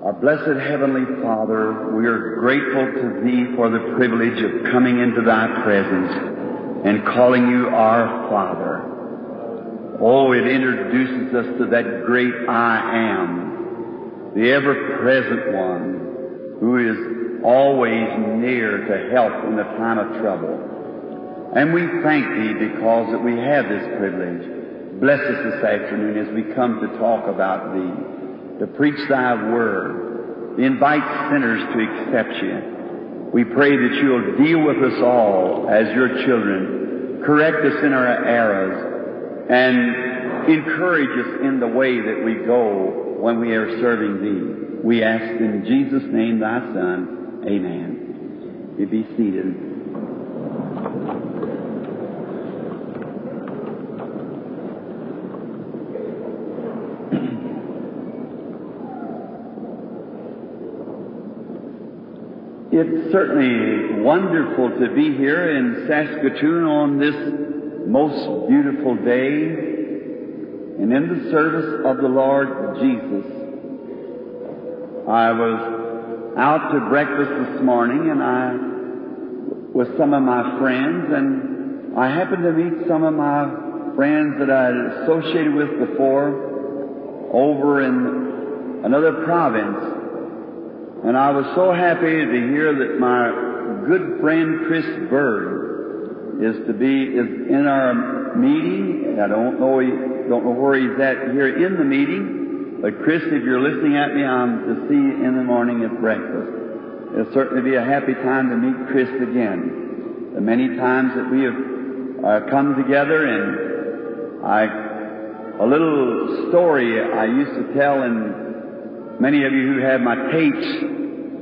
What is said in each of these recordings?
Our blessed Heavenly Father, we are grateful to Thee for the privilege of coming into Thy presence and calling You our Father. Oh, it introduces us to that great I Am, the ever-present One, who is always near to help in the time of trouble. And we thank Thee because that we have this privilege. Bless us this afternoon as we come to talk about Thee to preach Thy Word, to invite sinners to accept You. We pray that You'll deal with us all as Your children, correct us in our errors, and encourage us in the way that we go when we are serving Thee. We ask in Jesus' name, Thy Son. Amen. You be seated. It's certainly wonderful to be here in Saskatoon on this most beautiful day and in the service of the Lord Jesus. I was out to breakfast this morning and I with some of my friends and I happened to meet some of my friends that I had associated with before over in another province and I was so happy to hear that my good friend Chris Bird is to be is in our meeting. I don't know don't know where he's at here in the meeting, but Chris, if you're listening at me, I'm to see you in the morning at breakfast. It'll certainly be a happy time to meet Chris again. The many times that we have uh, come together, and I a little story I used to tell in Many of you who have my tapes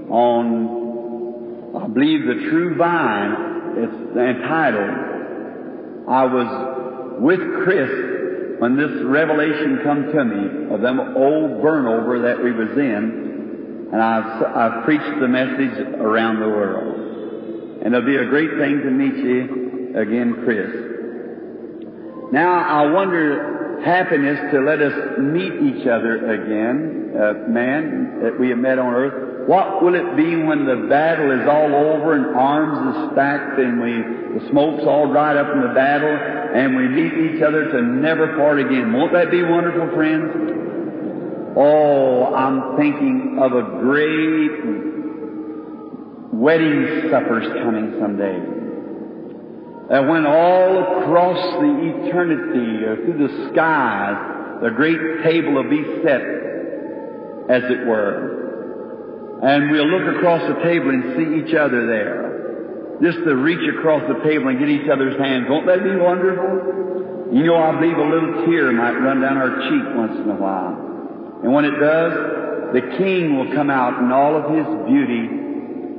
on, I believe, the True Vine, it's entitled, I was with Chris when this revelation come to me of them old burnover that we was in, and I've, I've preached the message around the world. And it'll be a great thing to meet you again, Chris. Now, I wonder happiness to let us meet each other again, uh, man, that we have met on earth. What will it be when the battle is all over and arms are stacked and we, the smoke's all dried up in the battle and we meet each other to never part again? Won't that be wonderful, friends? Oh, I'm thinking of a great wedding supper's coming someday that when all across the eternity or through the skies the great table will be set, as it were. And we'll look across the table and see each other there. Just to reach across the table and get each other's hands. Won't that be wonderful? You know, I believe a little tear might run down our cheek once in a while. And when it does, the King will come out in all of His beauty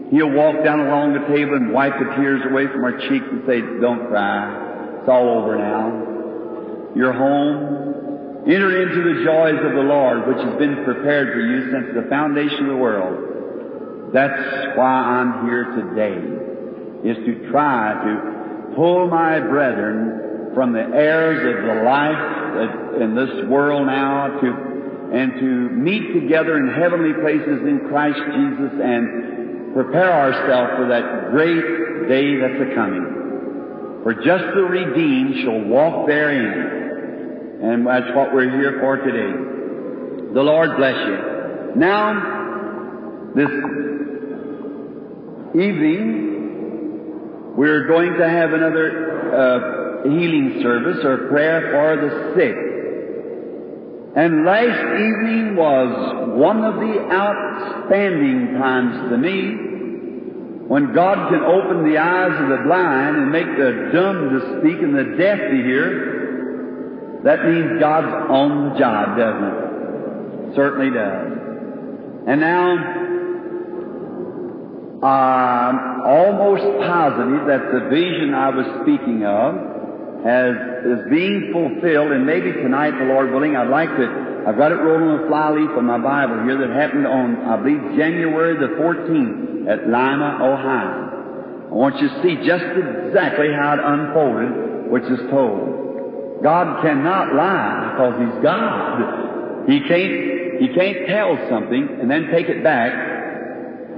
He'll walk down along the table and wipe the tears away from our cheeks and say, don't cry. It's all over now. You're home. Enter into the joys of the Lord, which has been prepared for you since the foundation of the world. That's why I'm here today, is to try to pull my brethren from the errors of the life in this world now to, and to meet together in heavenly places in Christ Jesus and prepare ourselves for that great day that's a coming. For just the redeemed shall walk therein. And that's what we're here for today. The Lord bless you. Now, this evening, we're going to have another uh, healing service or prayer for the sick. And last evening was one of the outstanding times to me when God can open the eyes of the blind and make the dumb to speak and the deaf to hear, that means God's on job, doesn't it? Certainly does. And now, I'm almost positive that the vision I was speaking of has, is being fulfilled, and maybe tonight, the Lord willing, I'd like to I've got it rolled on a fly leaf of my Bible here that happened on, I believe, January the 14th at Lima, Ohio. I want you to see just exactly how it unfolded, which is told. God cannot lie because He's God. He can't, he can't tell something and then take it back.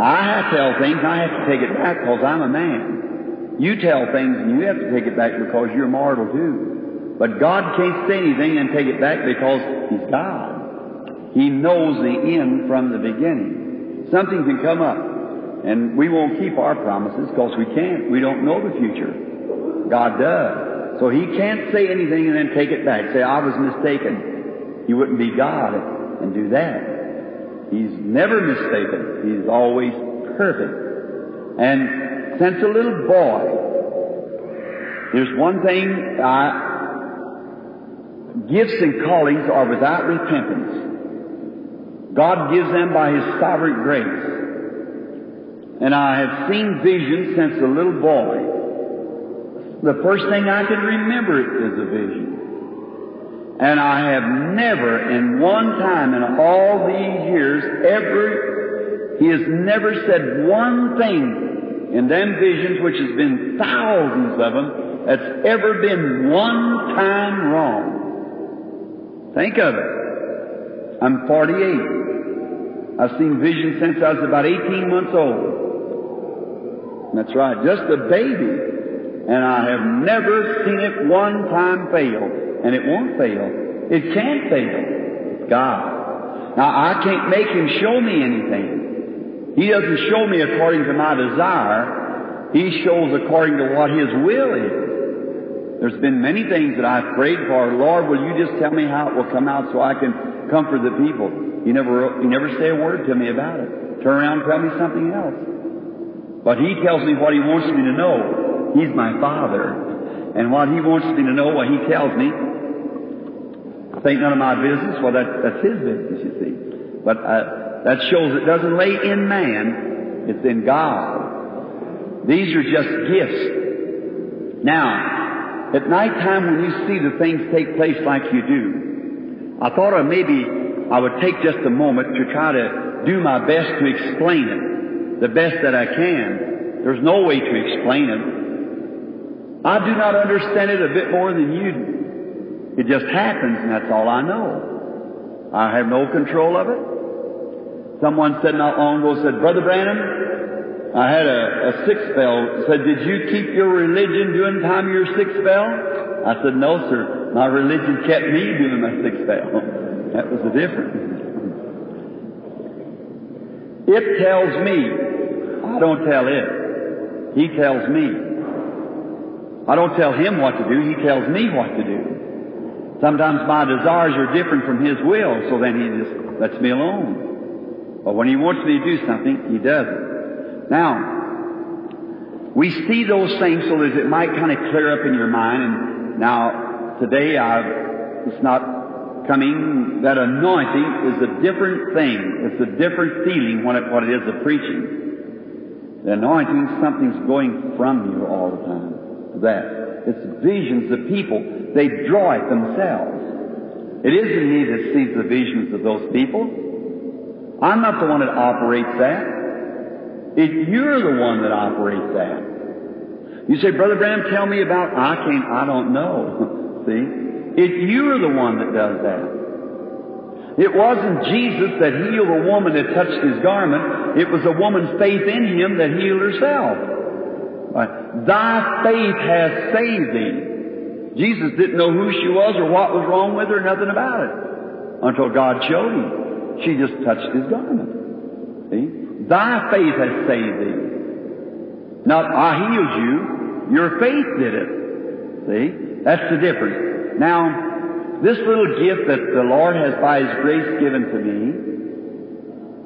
I have to tell things, I have to take it back because I'm a man. You tell things and you have to take it back because you're mortal too. But God can't say anything and take it back because He's God. He knows the end from the beginning. Something can come up and we won't keep our promises because we can't. We don't know the future. God does. So He can't say anything and then take it back. Say, I was mistaken. He wouldn't be God and do that. He's never mistaken. He's always perfect. And since a little boy, there's one thing I, gifts and callings are without repentance. God gives them by His sovereign grace. And I have seen visions since a little boy. The first thing I can remember is a vision. And I have never in one time in all these years ever, He has never said one thing in them visions, which has been thousands of them, that's ever been one time wrong. Think of it. I'm 48. I've seen visions since I was about 18 months old. That's right, just a baby. And I have never seen it one time fail. And it won't fail. It can't fail. God. Now I can't make Him show me anything. He doesn't show me according to my desire. He shows according to what His will is. There's been many things that I've prayed for. Lord, will you just tell me how it will come out so I can comfort the people? You never, you never say a word to me about it. Turn around and tell me something else. But He tells me what He wants me to know. He's my Father. And what He wants me to know, what He tells me, ain't none of my business. Well, that, that's His business, you see. But uh, that shows it doesn't lay in man, it's in God. These are just gifts. Now, at night time when you see the things take place like you do, I thought maybe I would take just a moment to try to do my best to explain it, the best that I can. There's no way to explain it. I do not understand it a bit more than you do. It just happens and that's all I know. I have no control of it. Someone said not long ago, said, Brother Branham, I had a, a spell. Said, did you keep your religion during the time of your sick spell? I said, no, sir. My religion kept me doing my sick spell. that was the difference. It tells me. I don't tell it. He tells me. I don't tell him what to do. He tells me what to do. Sometimes my desires are different from his will, so then he just lets me alone. But when he wants me to do something, he does it. Now, we see those things so that it might kind of clear up in your mind. And now, today, I've, it's not coming. That anointing is a different thing. It's a different feeling when it, what it is of preaching. The anointing, something's going from you all the time. That. It's visions of people. They draw it themselves. It isn't me that sees the visions of those people. I'm not the one that operates that. It, you're the one that operates that. You say, Brother Branham, tell me about, I can't, I don't know. See? If you're the one that does that. It wasn't Jesus that healed a woman that touched his garment. It was a woman's faith in him that healed herself. Right. Thy faith has saved thee. Jesus didn't know who she was or what was wrong with her, nothing about it. Until God showed him. She just touched his garment. See? Thy faith has saved thee. Not, I healed you. Your faith did it. See? That's the difference. Now, this little gift that the Lord has by His grace given to me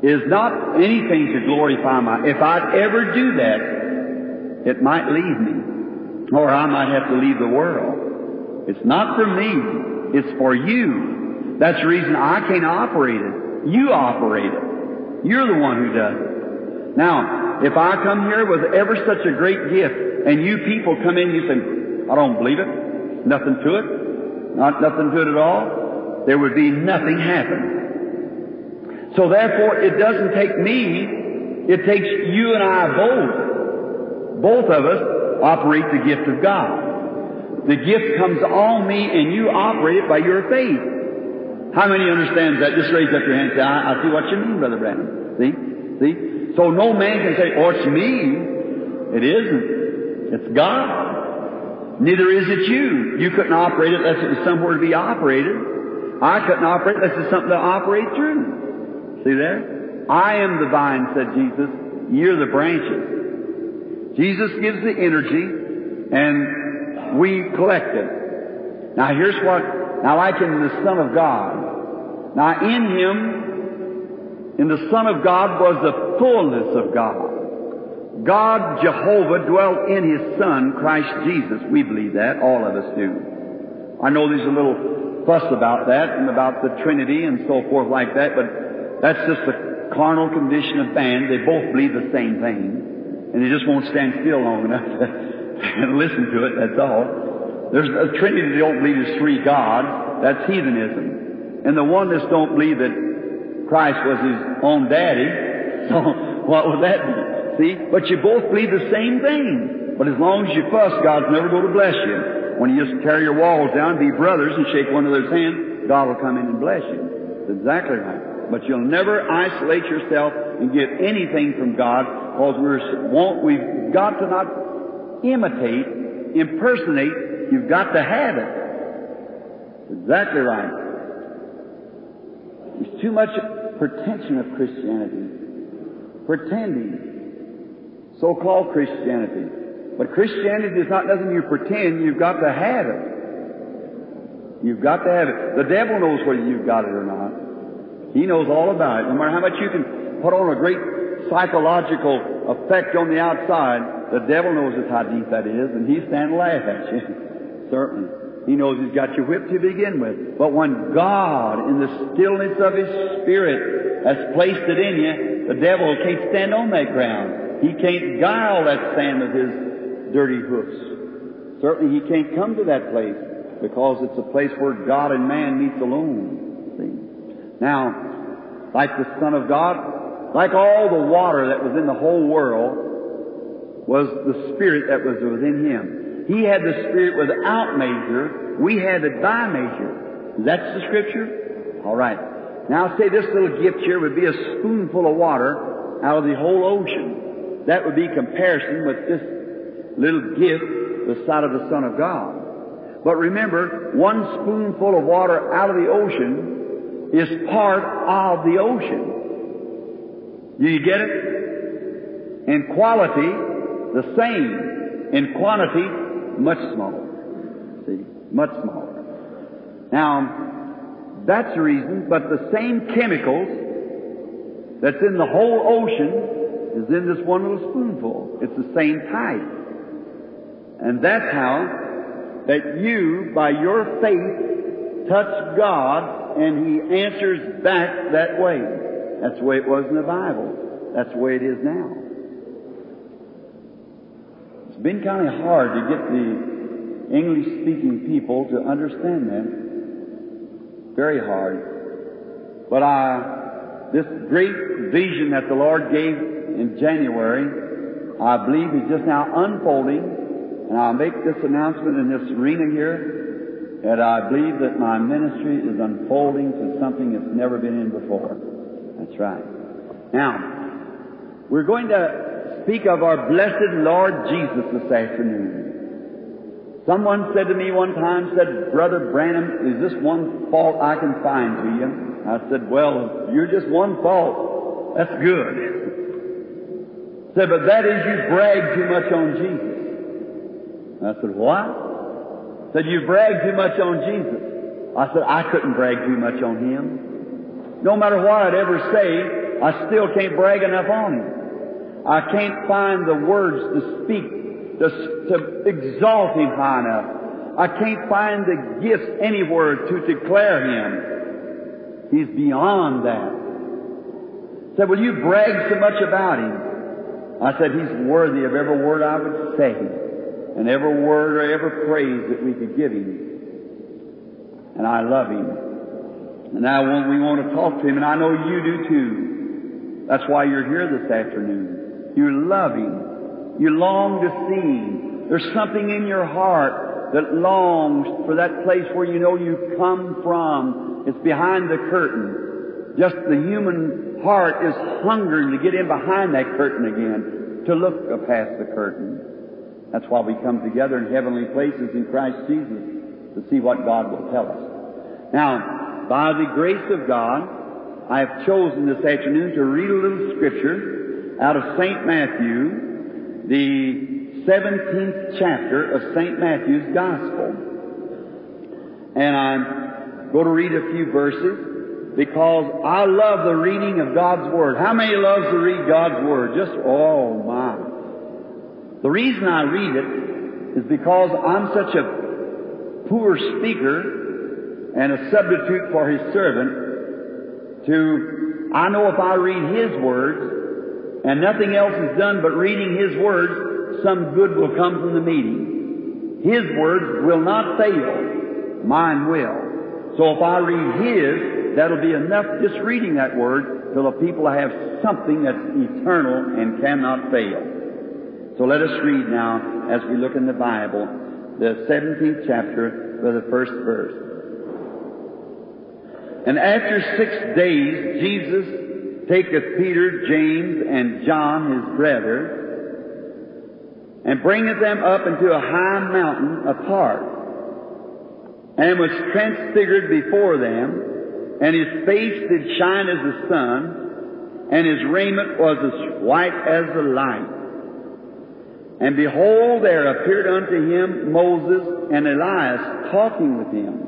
is not anything to glorify my, if I'd ever do that, it might leave me. Or I might have to leave the world. It's not for me. It's for you. That's the reason I can't operate it. You operate it. You're the one who does it. Now, if I come here with ever such a great gift, and you people come in, you say, I don't believe it. Nothing to it. Not nothing to it at all. There would be nothing happen. So therefore, it doesn't take me. It takes you and I both. Both of us operate the gift of God. The gift comes on me and you operate it by your faith. How many understands that? Just raise up your hand and say, I, I see what you mean, Brother Branham. See? See? So no man can say, oh, it's me. It isn't. It's God. Neither is it you. You couldn't operate it unless it was somewhere to be operated. I couldn't operate unless it's something to operate through. See there? I am the vine, said Jesus. You're the branches. Jesus gives the energy, and we collect it. Now here's what, now like in the Son of God. Now in Him, in the Son of God was the fullness of God. God, Jehovah, dwelt in His Son, Christ Jesus. We believe that. All of us do. I know there's a little fuss about that and about the Trinity and so forth like that, but that's just the carnal condition of man. They both believe the same thing. And they just won't stand still long enough to listen to it, that's all. There's a Trinity they don't believe is three gods. That's heathenism. And the oneness don't believe that Christ was his own daddy. So what would that be? See? But you both believe the same thing. But as long as you fuss, God's never going to bless you. When you just tear your walls down, be brothers, and shake one another's hand, God will come in and bless you. That's exactly right. But you'll never isolate yourself and get anything from God because we're, won't, we've got to not imitate, impersonate, you've got to have it. Exactly right. There's too much pretension of Christianity. Pretending. So-called Christianity. But Christianity is not nothing you pretend, you've got to have it. You've got to have it. The devil knows whether you've got it or not. He knows all about it. No matter how much you can put on a great psychological effect on the outside, the devil knows just how deep that is, and he's standing laugh at you. Certainly. He knows he's got you whipped to begin with. But when God, in the stillness of His Spirit, has placed it in you, the devil can't stand on that ground. He can't guile that sand of his dirty hoofs. Certainly he can't come to that place because it's a place where God and man meets alone. See? Now, like the Son of God, like all the water that was in the whole world, was the Spirit that was within Him. He had the Spirit without measure. We had it by measure. That's the Scripture? All right. Now say this little gift here would be a spoonful of water out of the whole ocean. That would be comparison with this little gift, the sight of the Son of God. But remember, one spoonful of water out of the ocean is part of the ocean. Do you get it? In quality, the same. In quantity, much smaller. See? Much smaller. Now, that's the reason, but the same chemicals that's in the whole ocean is in this one little spoonful. It's the same type. And that's how that you, by your faith, touch God and He answers back that way. That's the way it was in the Bible. That's the way it is now. It's been kind of hard to get the English speaking people to understand that. Very hard. But I, this great vision that the Lord gave in January, I believe is just now unfolding. And I'll make this announcement in this arena here that I believe that my ministry is unfolding to something it's never been in before. That's right. Now, we're going to speak of our blessed Lord Jesus this afternoon. Someone said to me one time, said, Brother Branham, is this one fault I can find to you? I said, well, you're just one fault. That's good. said, but that is you brag too much on Jesus. I said, what? Said, you brag too much on Jesus. I said, I couldn't brag too much on Him. No matter what I'd ever say, I still can't brag enough on Him. I can't find the words to speak, to, to exalt Him high enough. I can't find the gifts anywhere to declare Him. He's beyond that. Said, will you brag so much about Him? I said, He's worthy of every word I would say and every word or every praise that we could give Him. And I love Him. And I want, we want to talk to Him, and I know you do too. That's why you're here this afternoon. You love Him. You long to see There's something in your heart that longs for that place where you know you come from It's behind the curtain. Just the human heart is hungering to get in behind that curtain again, to look past the curtain. That's why we come together in heavenly places in Christ Jesus to see what God will tell us. Now, by the grace of God, I have chosen this afternoon to read a little scripture out of St. Matthew, the 17th chapter of St. Matthew's Gospel. And I'm going to read a few verses because I love the reading of God's Word. How many loves to read God's Word? Just, oh my. The reason I read it is because I'm such a poor speaker and a substitute for His servant to, I know if I read His words and nothing else is done but reading His words, some good will come from the meeting. His words will not fail mine will. So if I read His, that'll be enough just reading that word till the people have something that's eternal and cannot fail. So let us read now, as we look in the Bible, the 17th chapter for the first verse. And after six days, Jesus taketh Peter, James, and John, his brother, and bringeth them up into a high mountain apart and was transfigured before them, and his face did shine as the sun, and his raiment was as white as the light. And behold, there appeared unto him Moses and Elias talking with him.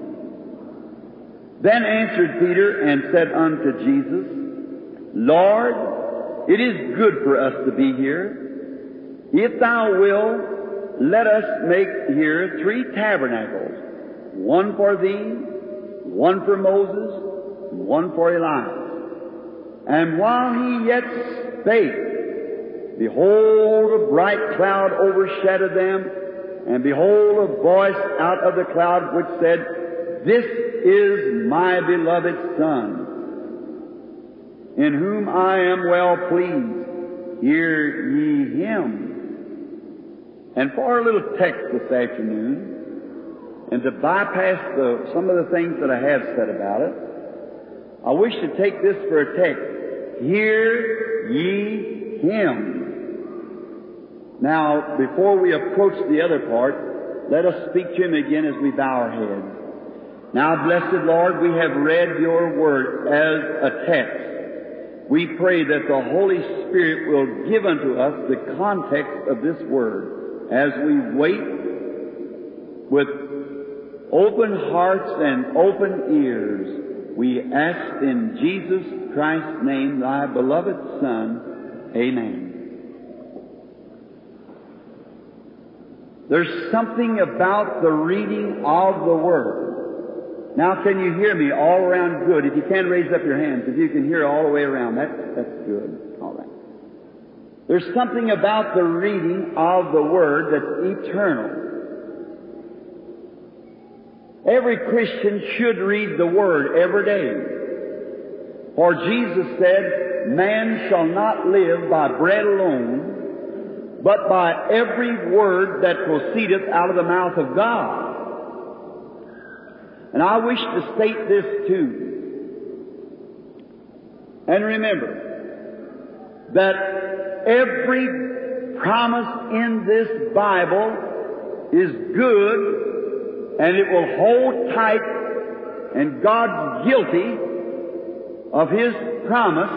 Then answered Peter and said unto Jesus, Lord, it is good for us to be here. If thou wilt, let us make here three tabernacles one for thee, one for Moses, and one for Elias. And while he yet spake, behold, a bright cloud overshadowed them, and behold, a voice out of the cloud which said, This is my beloved Son, in whom I am well pleased. Hear ye him. And for a little text this afternoon, and to bypass the, some of the things that I have said about it, I wish to take this for a text. Hear ye him. Now, before we approach the other part, let us speak to him again as we bow our heads. Now, blessed Lord, we have read your word as a text. We pray that the Holy Spirit will give unto us the context of this word as we wait with open hearts and open ears, we ask in Jesus Christ's name, thy beloved Son. Amen. There's something about the reading of the Word. Now, can you hear me all around good? If you can, raise up your hands. If you can hear all the way around, that's, that's good. All right. There's something about the reading of the Word that's eternal. Every Christian should read the Word every day. For Jesus said, Man shall not live by bread alone, but by every word that proceedeth out of the mouth of God. And I wish to state this too. And remember that every promise in this Bible is good and it will hold tight, and God's guilty of His promise.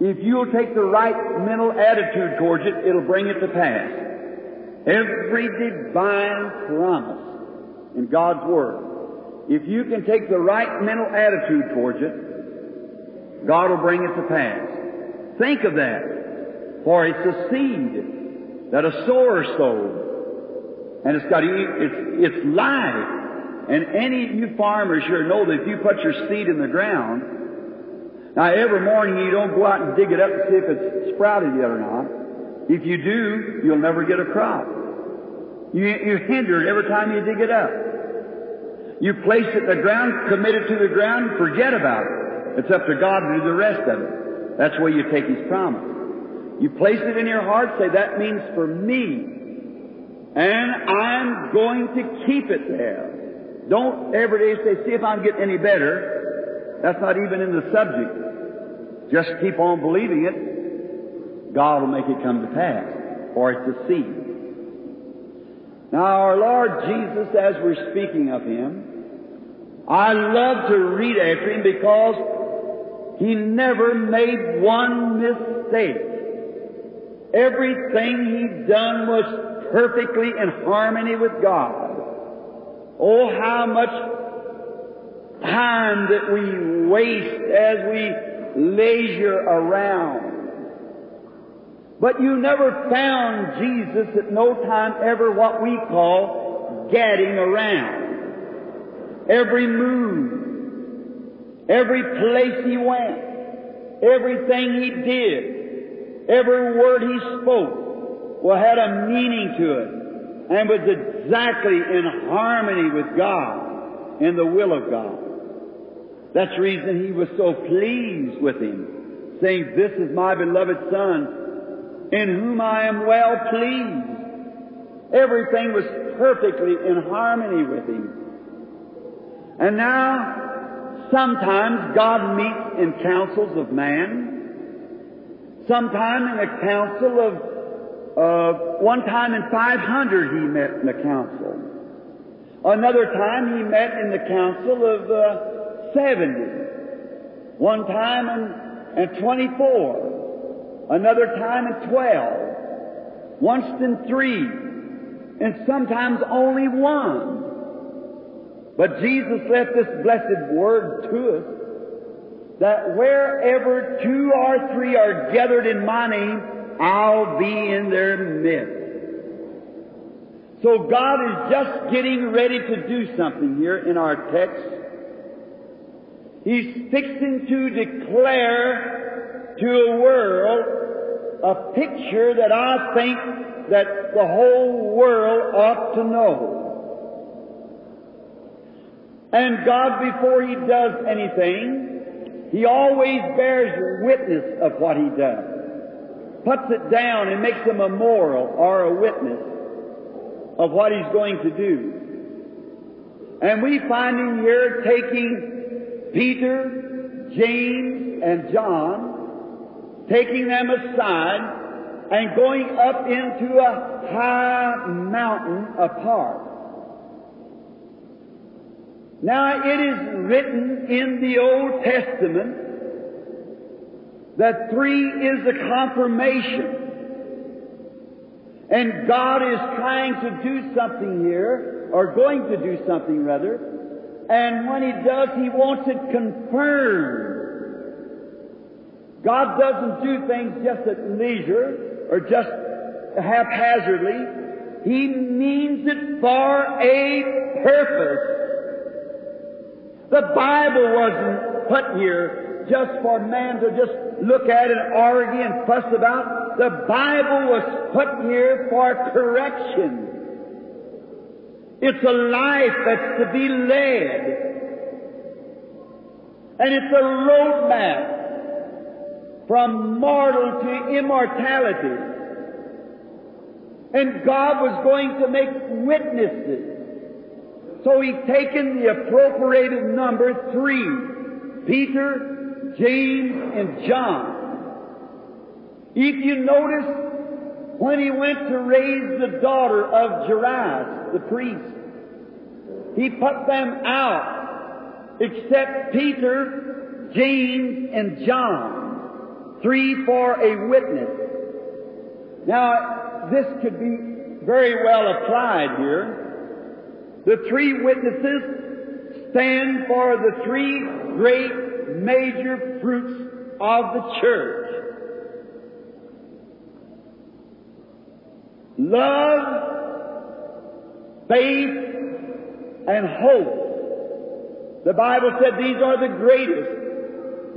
If you'll take the right mental attitude towards it, it'll bring it to pass. Every divine promise in God's Word. If you can take the right mental attitude towards it, God will bring it to pass. Think of that. For it's a seed that a sower sowed and it's got it's it's live. And any of you farmers here know that if you put your seed in the ground, now every morning you don't go out and dig it up to see if it's sprouted yet or not. If you do, you'll never get a crop. You, you hinder it every time you dig it up. You place it in the ground, commit it to the ground, forget about it. It's up to God to do the rest of it. That's where you take His promise. You place it in your heart, say, that means for me and I'm going to keep it there. Don't every day say, see if I'm getting any better. That's not even in the subject. Just keep on believing it. God will make it come to pass Or it to see. Now our Lord Jesus, as we're speaking of Him, I love to read after Him because He never made one mistake. Everything He done was perfectly in harmony with God. Oh, how much time that we waste as we leisure around. But you never found Jesus at no time ever what we call gadding around. Every move, every place he went, everything he did, every word he spoke, well, had a meaning to it and was exactly in harmony with God and the will of God. That's the reason he was so pleased with him, saying, This is my beloved Son, in whom I am well pleased. Everything was perfectly in harmony with him. And now, sometimes God meets in councils of man, sometime in a council of uh, one time in 500 he met in the council. Another time he met in the council of uh, 70. One time in, in 24. Another time in 12. Once in three. And sometimes only one. But Jesus left this blessed word to us that wherever two or three are gathered in my name, I'll be in their midst. So God is just getting ready to do something here in our text. He's fixing to declare to a world a picture that I think that the whole world ought to know. And God, before He does anything, He always bears witness of what He does puts it down and makes a memorial or a witness of what he's going to do. And we find him here taking Peter, James, and John, taking them aside and going up into a high mountain apart. Now it is written in the Old Testament that three is the confirmation. And God is trying to do something here, or going to do something rather, and when He does, He wants it confirmed. God doesn't do things just at leisure, or just haphazardly. He means it for a purpose. The Bible wasn't put here just for man to just look at and argue and fuss about. The Bible was put here for correction. It's a life that's to be led. And it's a roadmap from mortal to immortality. And God was going to make witnesses. So He's taken the appropriated number three. Peter, James, and John. If you notice, when he went to raise the daughter of Jairus, the priest, he put them out, except Peter, James, and John, three for a witness. Now, this could be very well applied here. The three witnesses stand for the three great major fruits of the church. Love, faith, and hope. The Bible said these are the greatest.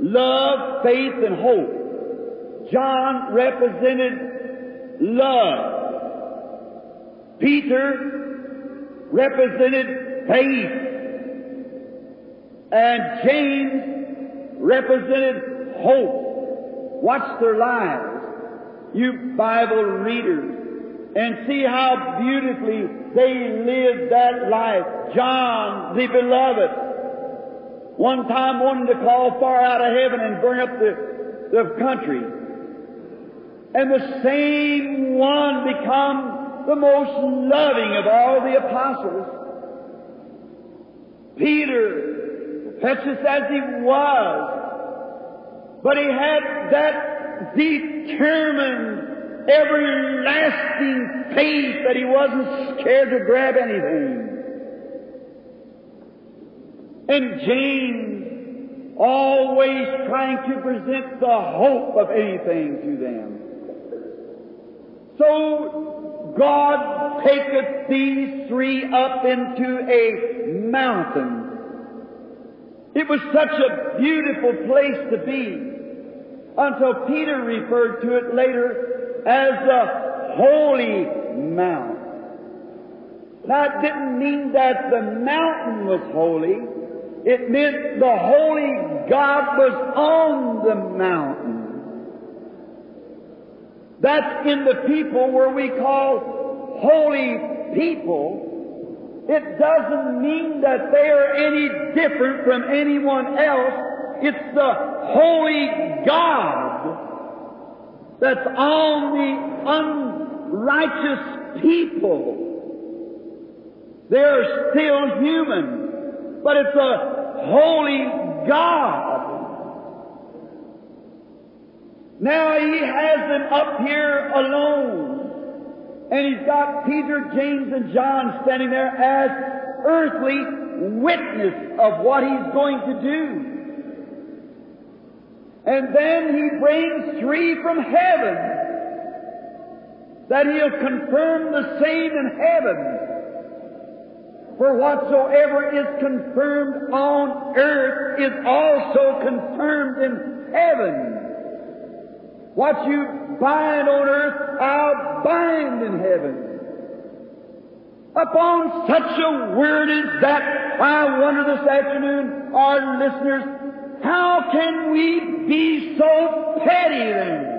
Love, faith, and hope. John represented love. Peter represented faith. And James represented hope. Watch their lives. You Bible readers and see how beautifully they lived that life. John, the beloved, one time wanted to call far out of heaven and burn up the, the country. And the same one become the most loving of all the apostles. Peter, precious as he was, but he had that determined, everlasting faith that he wasn't scared to grab anything. And James, always trying to present the hope of anything to them. So God taketh these three up into a mountain. It was such a beautiful place to be until Peter referred to it later as the Holy Mount. That didn't mean that the mountain was holy. It meant the Holy God was on the mountain. That's in the people where we call holy people. It doesn't mean that they are any different from anyone else. It's the holy God that's on the unrighteous people. They're still human, but it's a holy God. Now he has them up here alone. And he's got Peter, James, and John standing there as earthly witness of what he's going to do. And then he brings three from heaven that he'll confirm the same in heaven. For whatsoever is confirmed on earth is also confirmed in heaven. What you bind on earth, I'll bind in heaven. Upon such a word as that, I wonder this afternoon, our listeners, how can we be so petty then?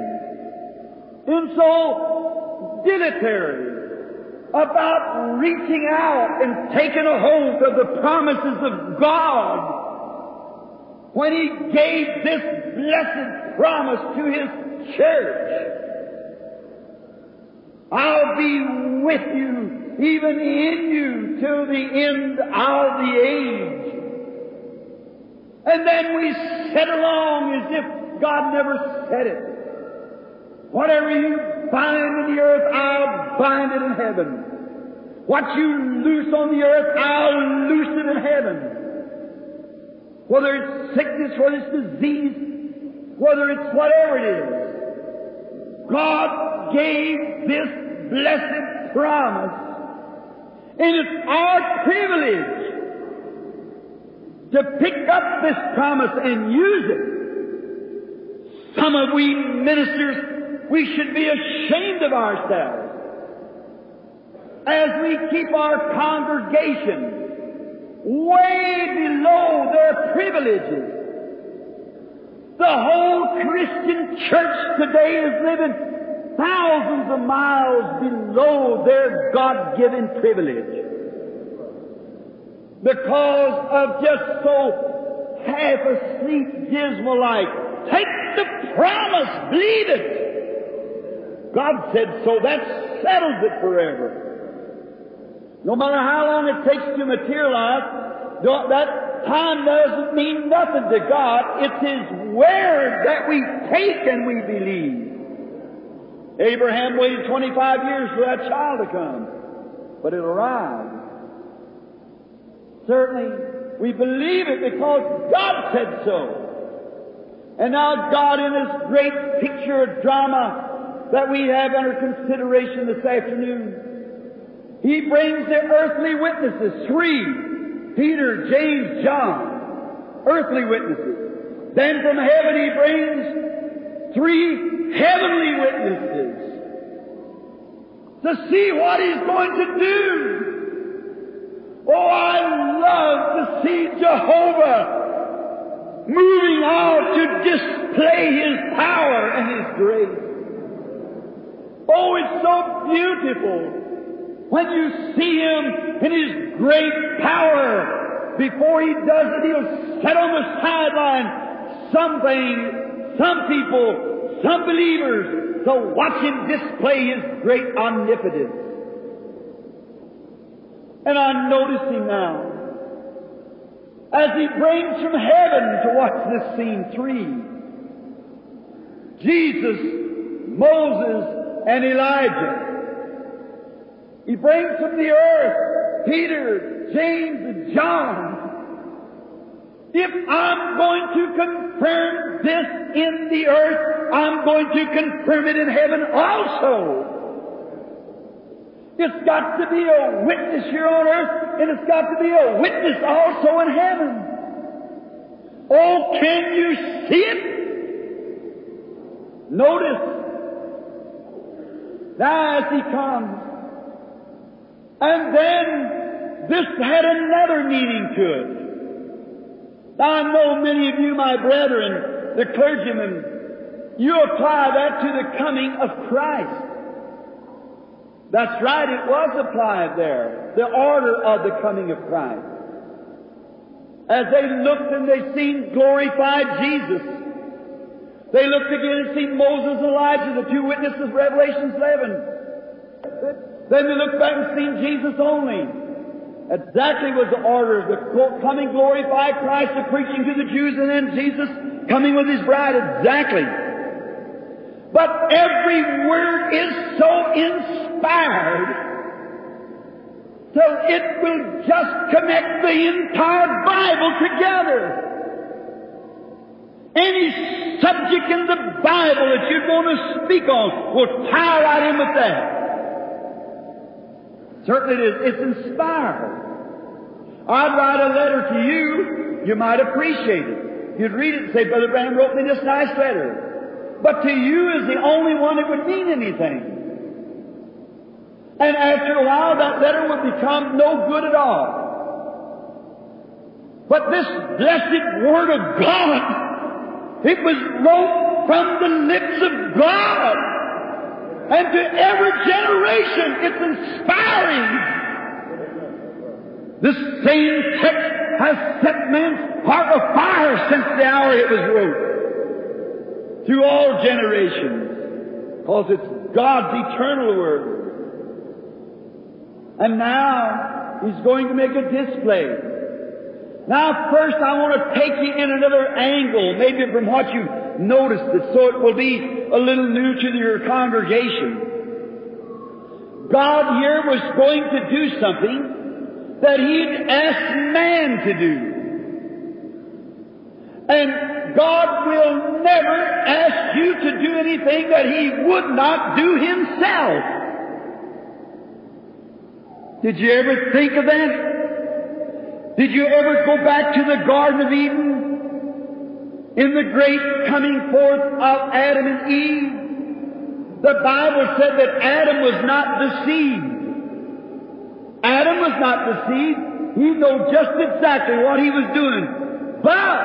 And so dilatory about reaching out and taking a hold of the promises of God when He gave this blessed promise to His church. I'll be with you, even in you, till the end of the age. And then we set along as if God never said it. Whatever you bind in the earth, I'll bind it in heaven. What you loose on the earth, I'll loose it in heaven. Whether it's sickness, whether it's disease, whether it's whatever it is. God gave this blessed promise. And it's our privilege to pick up this promise and use it. Some of we ministers, we should be ashamed of ourselves as we keep our congregation way below their privileges. The whole Christian church today is living thousands of miles below their God-given privilege. Because of just so half asleep, dismal like. Take the promise, believe it. God said so, that settles it forever. No matter how long it takes to materialize, that time doesn't mean nothing to God. It's His Word that we take and we believe. Abraham waited 25 years for that child to come, but it arrived. Certainly, we believe it because God said so. And now God in this great picture of drama that we have under consideration this afternoon, He brings the earthly witnesses, three, Peter, James, John, earthly witnesses. Then from heaven he brings three heavenly witnesses to see what he's going to do. Oh, I love to see Jehovah moving out to display His power and His grace. Oh, it's so beautiful when you see Him in His great power. Before He does it, He'll set on the sideline. Something, some people, some believers, to watch Him display His great omnipotence. And I notice Him now as He brings from heaven to watch this scene three. Jesus, Moses, and Elijah. He brings from the earth Peter, James, and John. If I'm going to confirm this in the earth, I'm going to confirm it in heaven also. It's got to be a witness here on earth, and it's got to be a witness also in heaven. Oh, can you see it? Notice, now as he comes, and then this had another meaning to it. Now I know many of you, my brethren, the clergymen, you apply that to the coming of Christ. That's right, it was applied there. The order of the coming of Christ. As they looked and they seen glorified Jesus, they looked again and seen Moses and Elijah, the two witnesses, Revelation 11. Then we look back and seen Jesus only. Exactly was the order of the coming glorified Christ, the preaching to the Jews, and then Jesus coming with His bride. Exactly. But every word is so inspired so it will just connect the entire Bible together. Any subject in the Bible that you're going to speak on will tie right in with that. Certainly it is. It's inspired. I'd write a letter to you, you might appreciate it. You'd read it and say, Brother Branham wrote me this nice letter but to you is the only one that would mean anything. And after a while, that letter would become no good at all. But this blessed Word of God, it was wrote from the lips of God. And to every generation, it's inspiring. This same text has set man's heart afire since the hour it was wrote through all generations, because it's God's eternal Word. And now He's going to make a display. Now first I want to take you in another angle, maybe from what you've noticed it, so it will be a little new to your congregation. God here was going to do something that He'd asked man to do. And God will never ask you to do anything that He would not do Himself. Did you ever think of that? Did you ever go back to the Garden of Eden? In the great coming forth of Adam and Eve? The Bible said that Adam was not deceived. Adam was not deceived. He knew just exactly what he was doing. But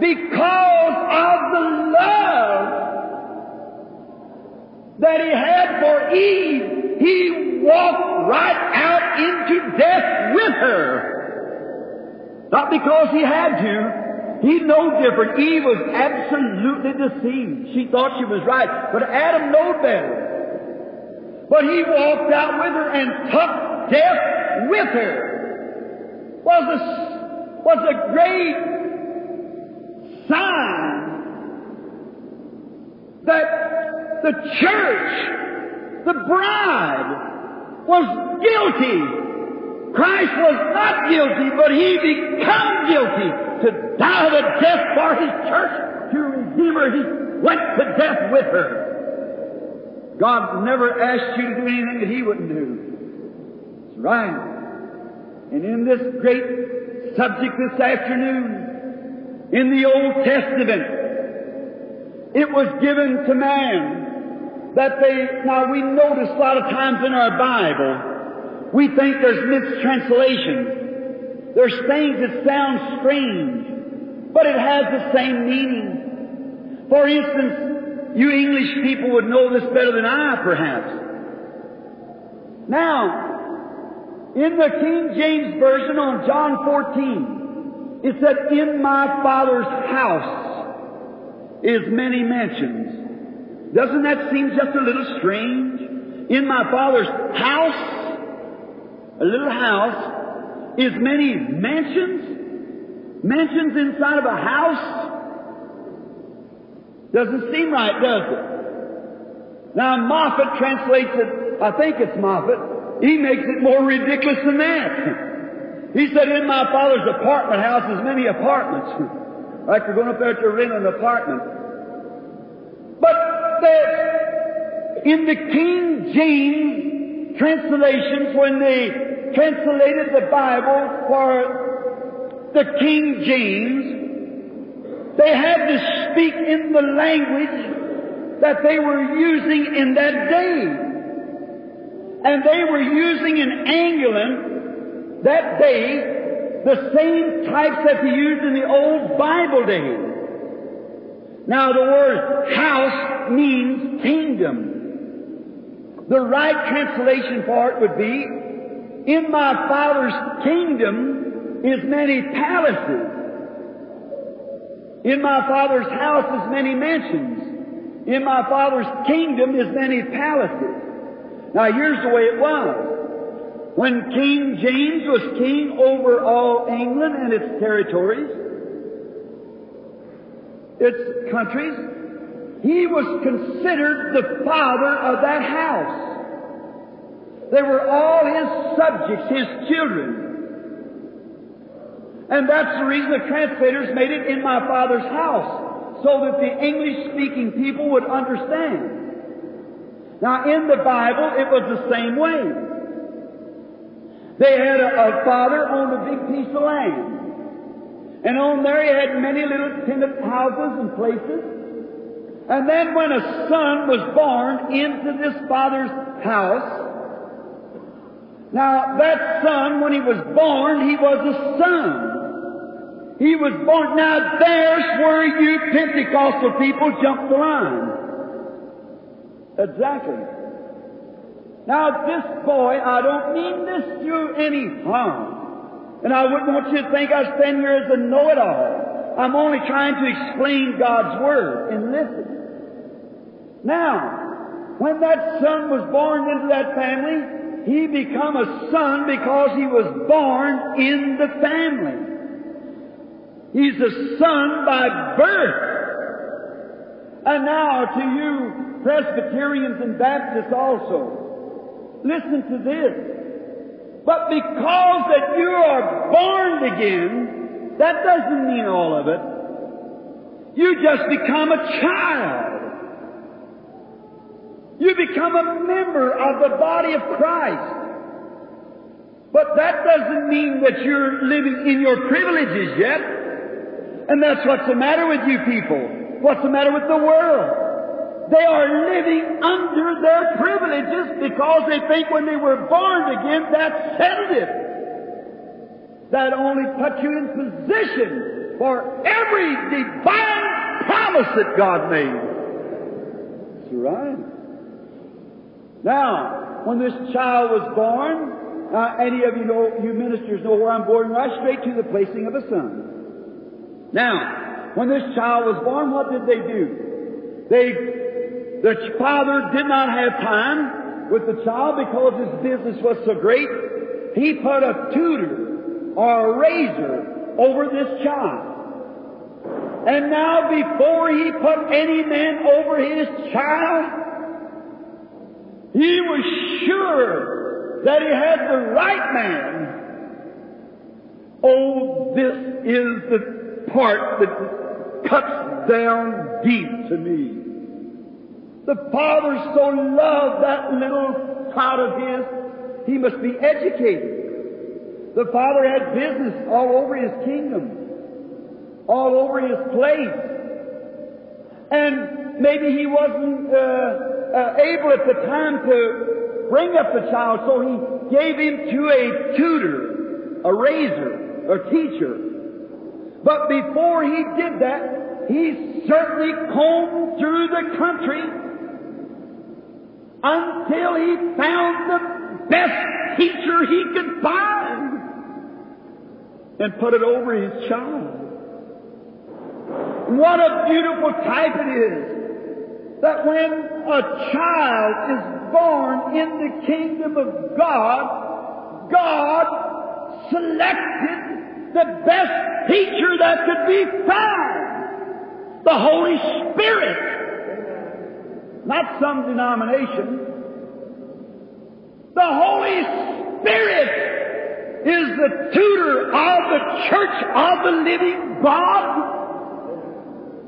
because of the love that he had for Eve, he walked right out into death with her. Not because he had to. He no different. Eve was absolutely deceived. She thought she was right, but Adam knew better. But he walked out with her and took death with her. Was a, was a great sign that the church, the bride, was guilty. Christ was not guilty, but he became guilty to die the death for his church, to redeem her. He went to death with her. God never asked you to do anything that he wouldn't do. It's right. And in this great subject this afternoon, in the Old Testament, it was given to man that they, now we notice a lot of times in our Bible, we think there's mistranslations. There's things that sound strange, but it has the same meaning. For instance, You English people would know this better than I, perhaps. Now, in the King James Version on John 14, it said, In my Father's house is many mansions. Doesn't that seem just a little strange? In my Father's house, a little house, is many mansions? Mansions inside of a house? Doesn't seem right, does it? Now, Moffatt translates it, I think it's Moffatt, he makes it more ridiculous than that. he said, in my father's apartment house is many apartments. like you're going up there to rent an apartment. But there, in the King James translations, when they translated the Bible for the King James, they had to speak in the language that they were using in that day. And they were using in England that day the same types that they used in the old Bible days. Now the word house means kingdom. The right translation for it would be, in my Father's kingdom is many palaces. In my Father's house is many mansions. In my Father's kingdom is many palaces. Now here's the way it was. When King James was king over all England and its territories, its countries, he was considered the father of that house. They were all his subjects, his children. And that's the reason the translators made it in my Father's house, so that the English-speaking people would understand. Now, in the Bible, it was the same way. They had a, a father owned a big piece of land. And on there he had many little tenant houses and places. And then when a son was born into this father's house, now that son, when he was born, he was a son. He was born. Now there's where you Pentecostal people jump the line. Exactly. Now this boy, I don't mean this to any harm. And I wouldn't want you to think I stand here as a know-it-all. I'm only trying to explain God's Word and listen. Now, when that son was born into that family, he become a son because he was born in the family. He's a son by birth. And now to you Presbyterians and Baptists also, listen to this. But because that you are born again, that doesn't mean all of it. You just become a child. You become a member of the body of Christ. But that doesn't mean that you're living in your privileges yet. And that's what's the matter with you people. What's the matter with the world? They are living under their privileges because they think when they were born again, that settled it. That only put you in position for every divine promise that God made. That's right. Now, when this child was born, uh, any of you know, you ministers know where I'm going, right straight to the placing of a son. Now, when this child was born, what did they do? They, the father did not have time with the child because his business was so great. He put a tutor or a raiser over this child. And now before he put any man over his child, he was sure that he had the right man. Oh, this is the part that cuts down deep to me. The Father so loved that little child of his, he must be educated. The Father had business all over his kingdom, all over his place. And maybe he wasn't uh, uh, able at the time to bring up the child, so he gave him to a tutor, a raiser, a teacher, but before he did that, he certainly combed through the country until he found the best teacher he could find and put it over his child. What a beautiful type it is that when a child is born in the kingdom of God, God selected the best teacher that could be found. The Holy Spirit. Not some denomination. The Holy Spirit is the tutor of the church of the living God.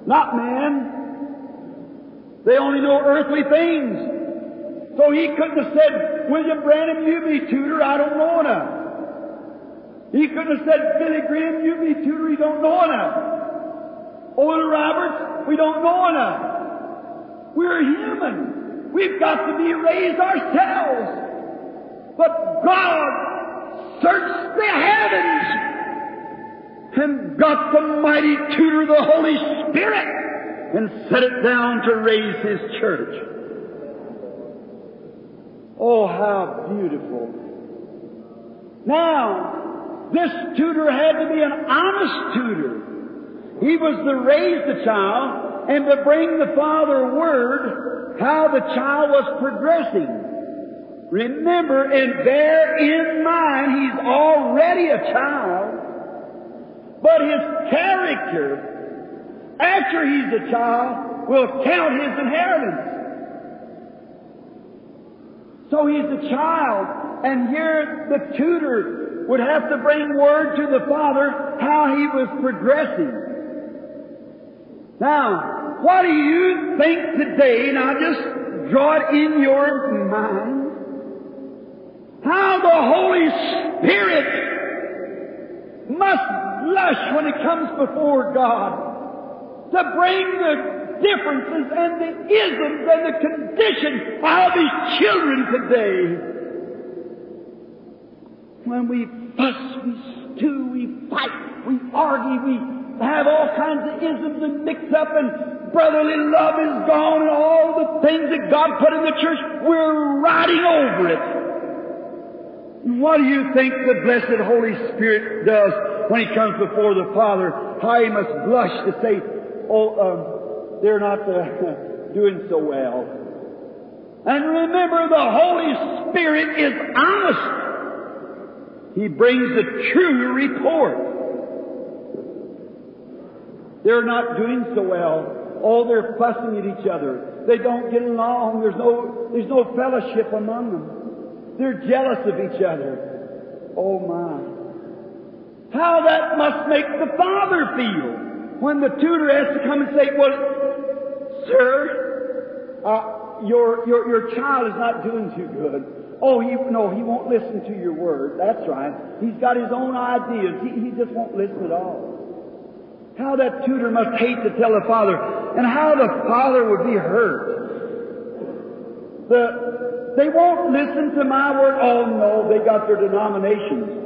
Not man. They only know earthly things. So he couldn't have said, William Branham, you be tutor, I don't know enough. He couldn't have said, Billy Graham, you be tutor, you don't know enough. Oral Roberts, we don't know enough. We're human. We've got to be raised ourselves. But God searched the heavens and got the mighty tutor, the Holy Spirit, and set it down to raise His church. Oh, how beautiful. Now, this tutor had to be an honest tutor. He was to raise the child and to bring the father word how the child was progressing. Remember and bear in mind he's already a child, but his character, after he's a child, will count his inheritance. So he's a child, and here the tutor would have to bring word to the father how he was progressing. Now, what do you think today, now just draw it in your mind, how the Holy Spirit must blush when it comes before God to bring the differences and the isms and the condition of His children today. When we fuss, we stew, we fight, we argue, we have all kinds of isms and mix up and brotherly love is gone and all the things that God put in the church, we're riding over it. What do you think the blessed Holy Spirit does when He comes before the Father? How He must blush to say, oh, um, they're not uh, doing so well. And remember, the Holy Spirit is honest. He brings the true report. They're not doing so well. Oh, they're fussing at each other. They don't get along. There's no, there's no fellowship among them. They're jealous of each other. Oh my. How that must make the father feel when the tutor has to come and say, well, sir, uh, your, your, your child is not doing too good. Oh, he, no, he won't listen to your word. That's right. He's got his own ideas. He, he just won't listen at all. How that tutor must hate to tell the father, and how the father would be hurt. The, they won't listen to my word. Oh no, they got their denominations.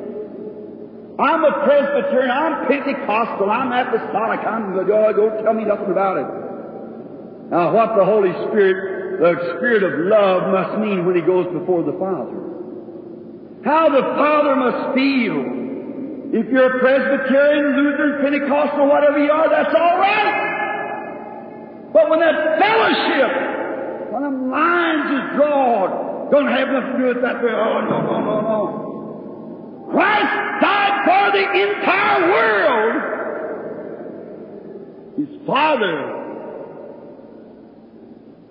I'm a Presbyterian, I'm Pentecostal, I'm Apostolic, I'm the oh, don't tell me nothing about it. Now what the Holy Spirit, the Spirit of love must mean when He goes before the Father. How the Father must feel. If you're a Presbyterian, Lutheran, Pentecostal, whatever you are, that's all right. But when that fellowship, when the lines is drawn, don't have nothing to do with that. Oh, no, no, no, no. Christ died for the entire world. His Father.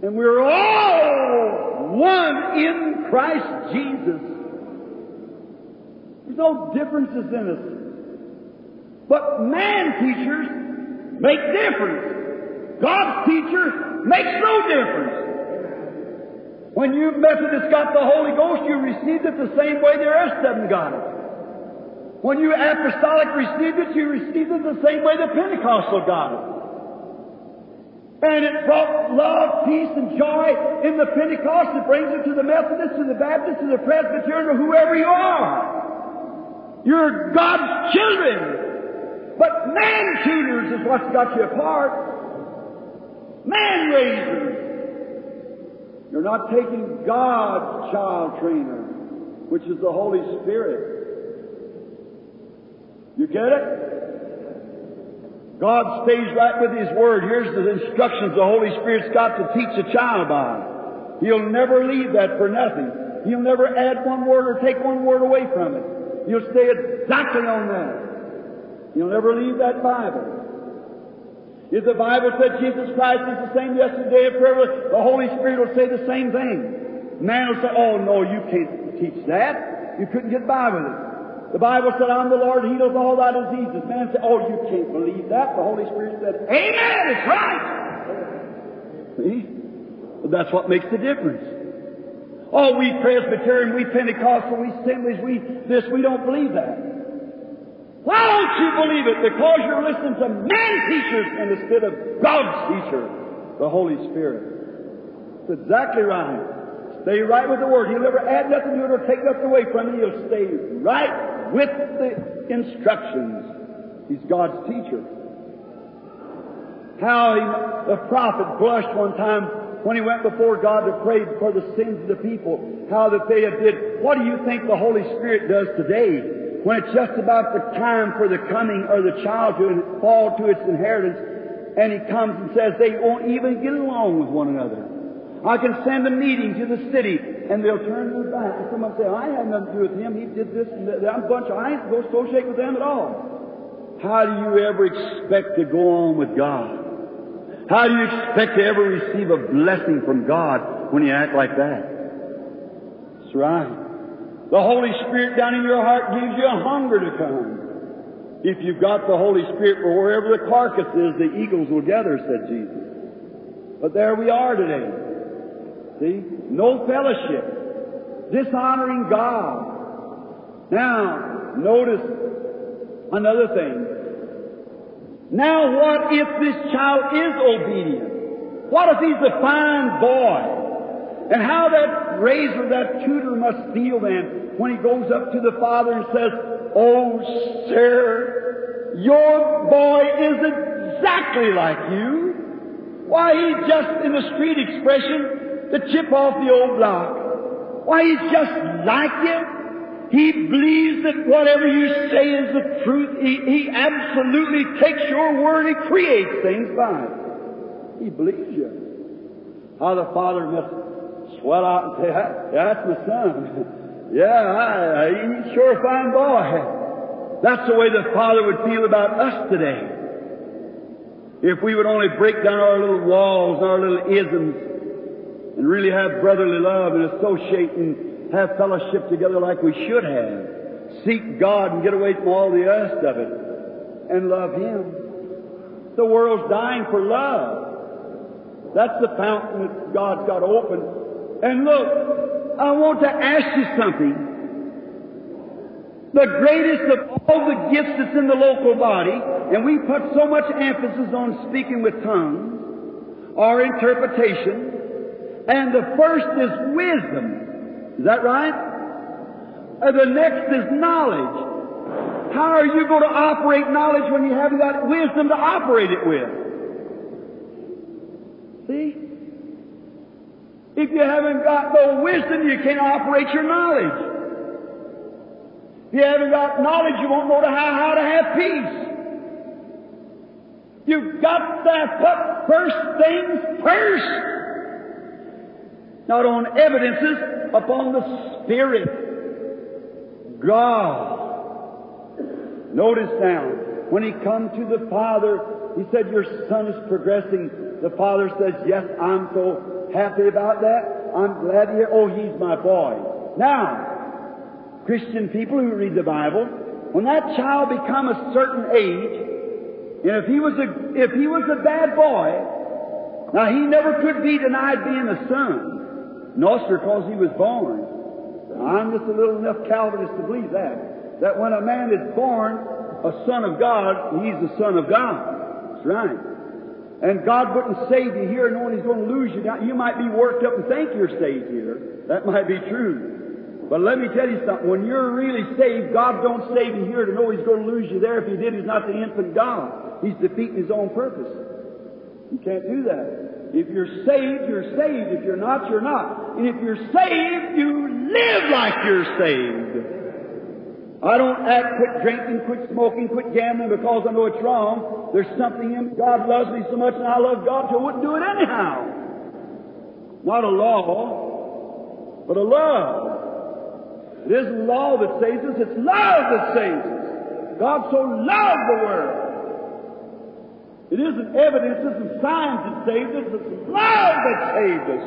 And we're all one in Christ Jesus. There's no differences in us. But man teachers make difference. God's teacher makes no difference. When you Methodists got the Holy Ghost, you received it the same way the rest of them got it. When you Apostolic received it, you received it the same way the Pentecostal got it. And it brought love, peace, and joy in the Pentecost. It brings it to the Methodists, to the Baptists, to the Presbyterian, or whoever you are. You're God's children. But man tutors is what's got you apart. Man raisers. You're not taking God's child trainer, which is the Holy Spirit. You get it? God stays right with His Word. Here's the instructions the Holy Spirit's got to teach a child by. He'll never leave that for nothing. He'll never add one word or take one word away from it. He'll stay exactly on that. He'll never leave that Bible. If the Bible said Jesus Christ is the same yesterday and forever, the Holy Spirit will say the same thing. Man will say, oh no, you can't teach that. You couldn't get by with it. The Bible said, I'm the Lord, he heals all thy diseases. Man said, oh, you can't believe that. The Holy Spirit said, Amen, it's right. See? Well, that's what makes the difference. Oh, we Presbyterian, we Pentecostal, we Assemblies, we this, we don't believe that. Why don't you believe it? Because you're listening to man teachers instead of God's teacher, the Holy Spirit. That's exactly right. Stay right with the Word. He'll never add nothing to it or take nothing away from it. He'll stay right with the instructions. He's God's teacher. How he, the prophet blushed one time when he went before God to pray for the sins of the people, how that they had did. What do you think the Holy Spirit does today? when it's just about the time for the coming or the child to fall to its inheritance, and he comes and says they won't even get along with one another. I can send a meeting to the city, and they'll turn their back, and someone say, I had nothing to do with him, he did this and that. I'm a bunch of, I ain't go associate with them at all. How do you ever expect to go on with God? How do you expect to ever receive a blessing from God when you act like that? That's right. The Holy Spirit down in your heart gives you a hunger to come. If you've got the Holy Spirit, for wherever the carcass is, the eagles will gather, said Jesus. But there we are today. See? No fellowship. Dishonoring God. Now, notice another thing. Now what if this child is obedient? What if he's a fine boy? And how that raiser, that tutor must feel then when he goes up to the father and says, Oh, sir, your boy is exactly like you. Why, he's just, in the street expression, the chip off the old block. Why, he's just like you. He believes that whatever you say is the truth. He, he absolutely takes your word and creates things by it. He believes you. How the Father must swell out and say, that's my son. yeah, I, I, he's sure fine boy. That's the way the Father would feel about us today. If we would only break down our little walls and our little isms and really have brotherly love and associate and have fellowship together like we should have. Seek God and get away from all the rest of it and love Him. The world's dying for love. That's the fountain that God's got open and look, I want to ask you something. The greatest of all the gifts that's in the local body, and we put so much emphasis on speaking with tongues, or interpretation, and the first is wisdom. Is that right? And the next is knowledge. How are you going to operate knowledge when you haven't got wisdom to operate it with? See? If you haven't got no wisdom, you can't operate your knowledge. If you haven't got knowledge, you won't know how, how to have peace. You've got to put first things first. Not on evidences, upon the Spirit. God. Notice now, when he come to the Father, he said, Your son is progressing. The Father says, Yes, I'm so happy about that. I'm glad hear, oh, he's my boy. Now, Christian people who read the Bible, when that child become a certain age, and if he was a, if he was a bad boy, now he never could be denied being a son. No, sir, because he was born. I'm just a little enough Calvinist to believe that. That when a man is born a son of God, he's the son of God. That's right. And God wouldn't save you here knowing He's going to lose you down. You might be worked up and think you're saved here. That might be true. But let me tell you something. When you're really saved, God don't save you here to know He's going to lose you there. If He did, He's not the infant God. He's defeating His own purpose. You can't do that. If you're saved, you're saved. If you're not, you're not. And if you're saved, you live like you're saved. I don't act, quit drinking, quit smoking, quit gambling because I know it's wrong. There's something in me. God loves me so much and I love God so I wouldn't do it anyhow. Not a law, but a love. It isn't law that saves us, it's love that saves us. God so loved the world. It isn't evidence, it isn't signs that saved us, it's love that saved us.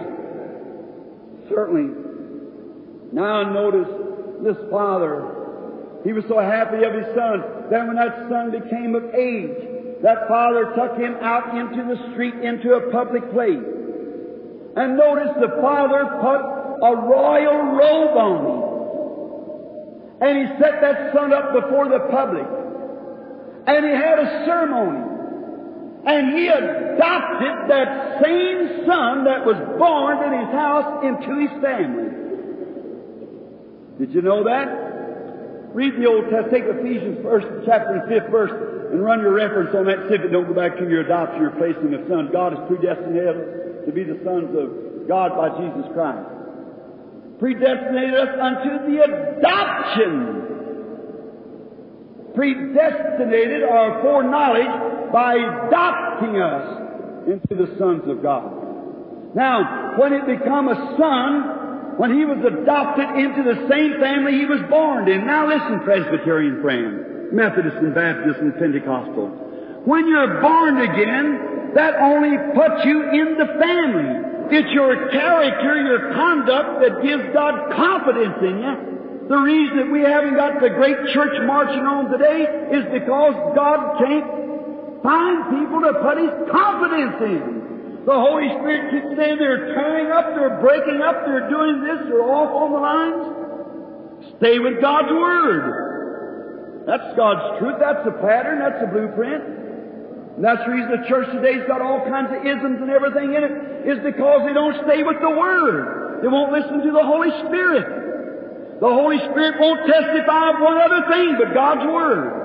Certainly. Now notice this father, he was so happy of his son. Then when that son became of age, that father took him out into the street, into a public place. And notice the father put a royal robe on him. And he set that son up before the public. And he had a ceremony. And he adopted that same son that was born in his house into his family. Did you know that? Read the Old Testament. Take Ephesians first chapter and fifth verse and run your reference on that. See if don't go back to your adoption, your placing of son. God has predestinated us to be the sons of God by Jesus Christ predestinated us unto the adoption. Predestinated or foreknowledge by adopting us into the sons of God. Now, when it become a son, when he was adopted into the same family he was born in. Now listen, Presbyterian friend, Methodist and Baptist and Pentecostal. When you're born again, that only puts you in the family. It's your character, your conduct that gives God confidence in you. The reason that we haven't got the great church marching on today is because God can't find people to put His confidence in. The Holy Spirit keeps saying they're tearing up, they're breaking up, they're doing this, they're off on the lines. Stay with God's Word. That's God's truth. That's the pattern. That's the blueprint. And that's the reason the church today's got all kinds of isms and everything in it, is because they don't stay with the Word. They won't listen to the Holy Spirit. The Holy Spirit won't testify of one other thing but God's Word.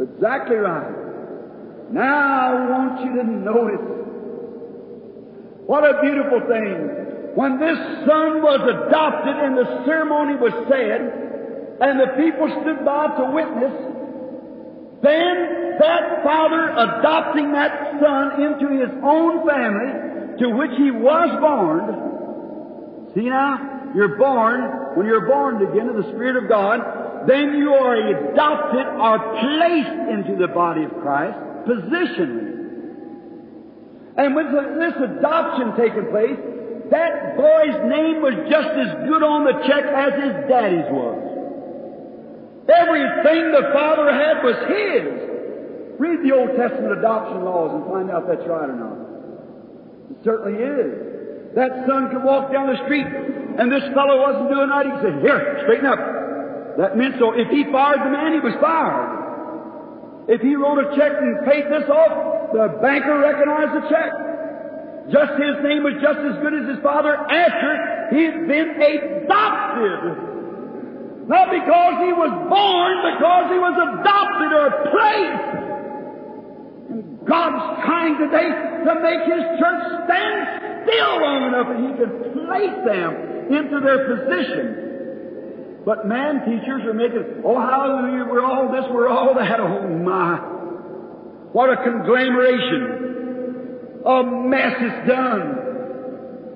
Exactly right. Now I want you to notice what a beautiful thing. When this son was adopted and the ceremony was said, and the people stood by to witness, then that father adopting that son into his own family to which he was born, see now, you're born, when you're born again of the Spirit of God, then you are adopted or placed into the body of Christ positionally. And with this adoption taking place, that boy's name was just as good on the check as his daddy's was. Everything the father had was his. Read the Old Testament adoption laws and find out if that's right or not. It certainly is. That son could walk down the street and this fellow wasn't doing right. He said, Here, straighten up. That meant so. If he fired the man, he was fired. If he wrote a check and paid this off, the banker recognized the check. Just his name was just as good as his father after he'd been adopted. Not because he was born, because he was adopted or placed. God's trying today to make His church stand still long enough that He can place them into their position. But man teachers are making, oh hallelujah, we're all this, we're all that. Oh my. What a conglomeration. A mess is done.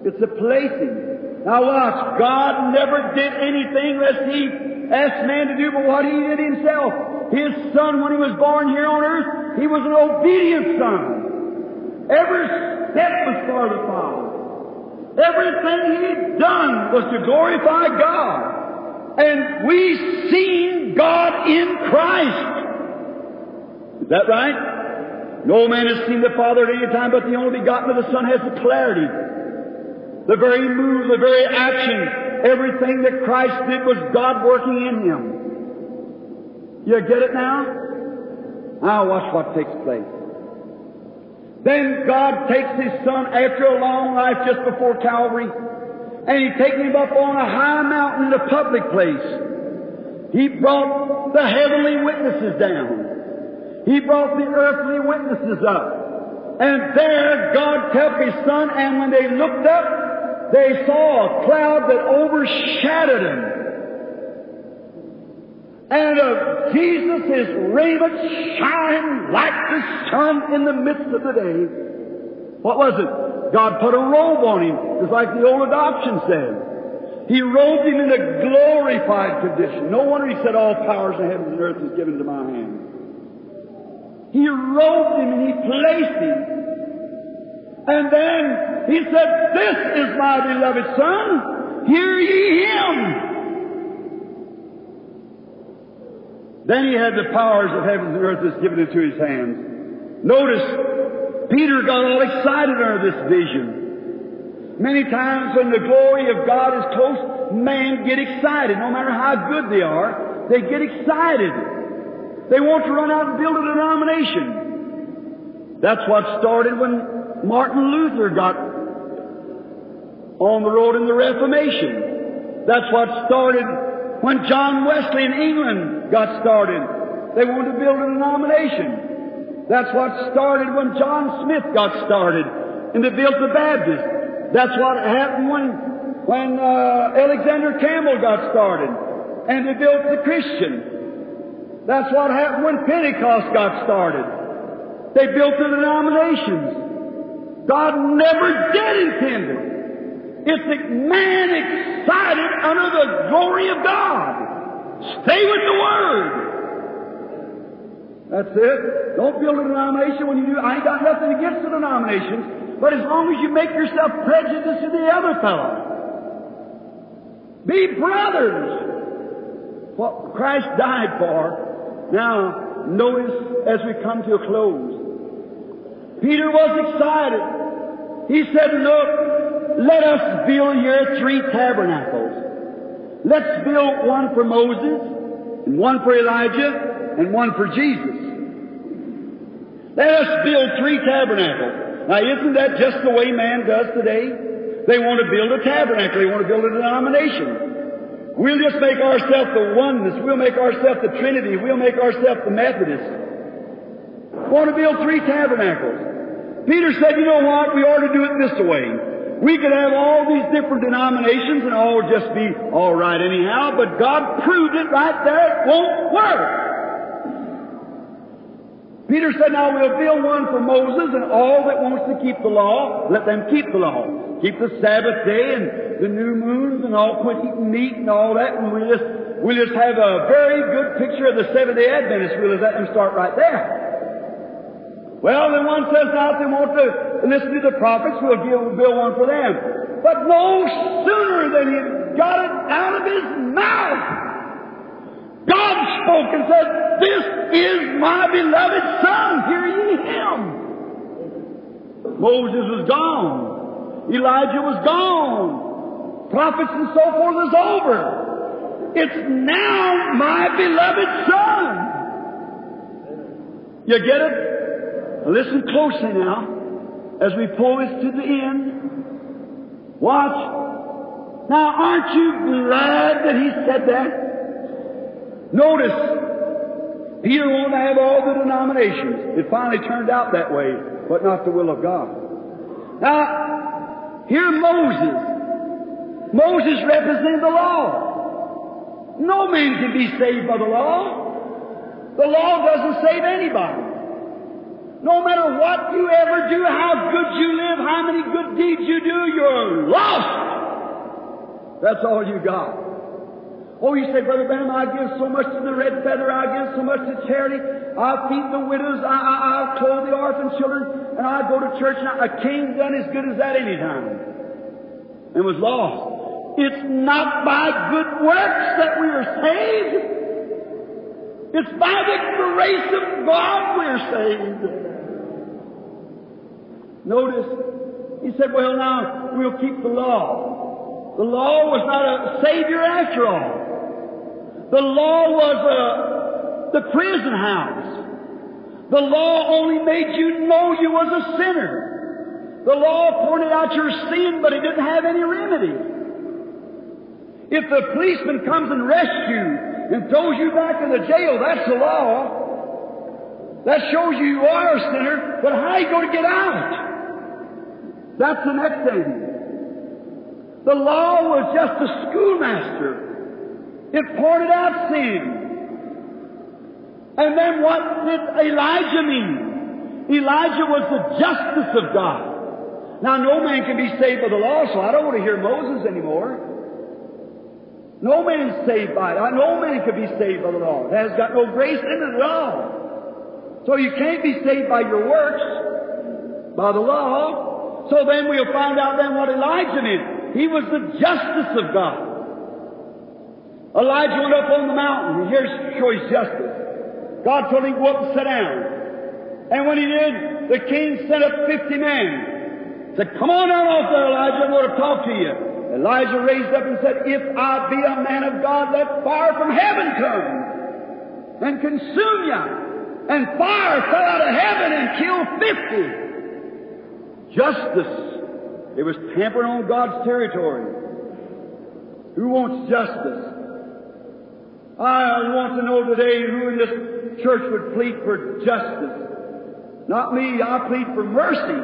It's a placing. Now watch, God never did anything lest He asked man to do but what He did Himself. His Son, when He was born here on earth, He was an obedient Son. Every step was for the Father. Everything He'd done was to glorify God. And we seen God in Christ. Is that right? No man has seen the Father at any time, but the only begotten of the Son has the clarity. The very move, the very action, everything that Christ did was God working in Him. You get it now? Now watch what takes place. Then God takes His Son after a long life just before Calvary, And he takes him up on a high mountain in a public place. He brought the heavenly witnesses down. He brought the earthly witnesses up. And there God kept His Son, and when they looked up, they saw a cloud that overshadowed Him. And of Jesus, His raiment shined like the sun in the midst of the day. What was it? God put a robe on Him, just like the old adoption said. He robed him in a glorified condition. No wonder he said, All powers in heaven and earth is given to my hand. He robed him and he placed him. And then he said, This is my beloved Son. Hear ye him. Then he had the powers of heaven and earth that's given into his hands. Notice, Peter got all excited under this vision. Many times when the glory of God is close, men get excited. No matter how good they are, they get excited. They want to run out and build a denomination. That's what started when Martin Luther got on the road in the Reformation. That's what started when John Wesley in England got started. They wanted to build a denomination. That's what started when John Smyth got started and they built the Baptist. That's what happened when, when uh, Alexander Campbell got started and they built the Christian. That's what happened when Pentecost got started. They built the denominations. God never did intend it. It's man excited under the glory of God. Stay with the Word. That's it. Don't build a denomination when you do. I ain't got nothing against the denominations. But as long as you make yourself prejudiced to the other fellow, be brothers. What Christ died for. Now, notice as we come to a close. Peter was excited. He said, Look, let us build here three tabernacles. Let's build one for Moses, and one for Elijah, and one for Jesus. Let us build three tabernacles. Now, isn't that just the way man does today? They want to build a tabernacle. They want to build a denomination. We'll just make ourselves the oneness. We'll make ourselves the Trinity. We'll make ourselves the Methodist. Want to build three tabernacles. Peter said, you know what? We ought to do it this way. We could have all these different denominations and all just be all right anyhow, but God proved it right there. It won't work. Peter said, Now we'll build one for Moses and all that wants to keep the law, let them keep the law. Keep the Sabbath day and the new moons and all quit eating meat and all that, and we'll just, we'll just have a very good picture of the Seventh day Adventists. We'll just let them start right there. Well, then one says now they want to listen to the prophets, we'll give, build one for them. But no sooner than he got it out of his mouth, God spoke and said, This is my beloved Son, hear ye him. Moses was gone. Elijah was gone. Prophets and so forth is over. It's now my beloved Son. You get it? Listen closely now as we pull this to the end. Watch. Now, aren't you glad that he said that? Notice, Peter wanted to have all the denominations. It finally turned out that way, but not the will of God. Now, here Moses. Moses represented the law. No man can be saved by the law. The law doesn't save anybody. No matter what you ever do, how good you live, how many good deeds you do, you're lost. That's all you got. Oh, you say, Brother Branham, I give so much to the red feather, I give so much to charity, I'll feed the widows, I, will clothe the orphan children, and I'll go to church. Now, a king done as good as that any time and was lost. It's not by good works that we are saved. It's by the grace of God we're saved. Notice, he said, well, now, we'll keep the law. The law was not a savior after all. The law was a, the prison house. The law only made you know you was a sinner. The law pointed out your sin, but it didn't have any remedy. If the policeman comes and arrests you and throws you back in the jail, that's the law. That shows you you are a sinner, but how are you going to get out? That's the next thing. The law was just a schoolmaster. It pointed out sin. And then what did Elijah mean? Elijah was the justice of God. Now, no man can be saved by the law, so I don't want to hear Moses anymore. No man's saved by it. No man can be saved by the law. It has got no grace in it at all. So you can't be saved by your works, by the law. So then we'll find out then what Elijah meant. He was the justice of God. Elijah went up on the mountain. Here's his justice. God told him to go up and sit down. And when he did, the king sent up fifty men. Said, Come on down off there, Elijah, I want to talk to you. Elijah raised up and said, If I be a man of God, let fire from heaven come and consume you. And fire fell out of heaven and killed fifty. Justice. It was tampering on God's territory. Who wants justice? I want to know today who in this church would plead for justice. Not me, I plead for mercy,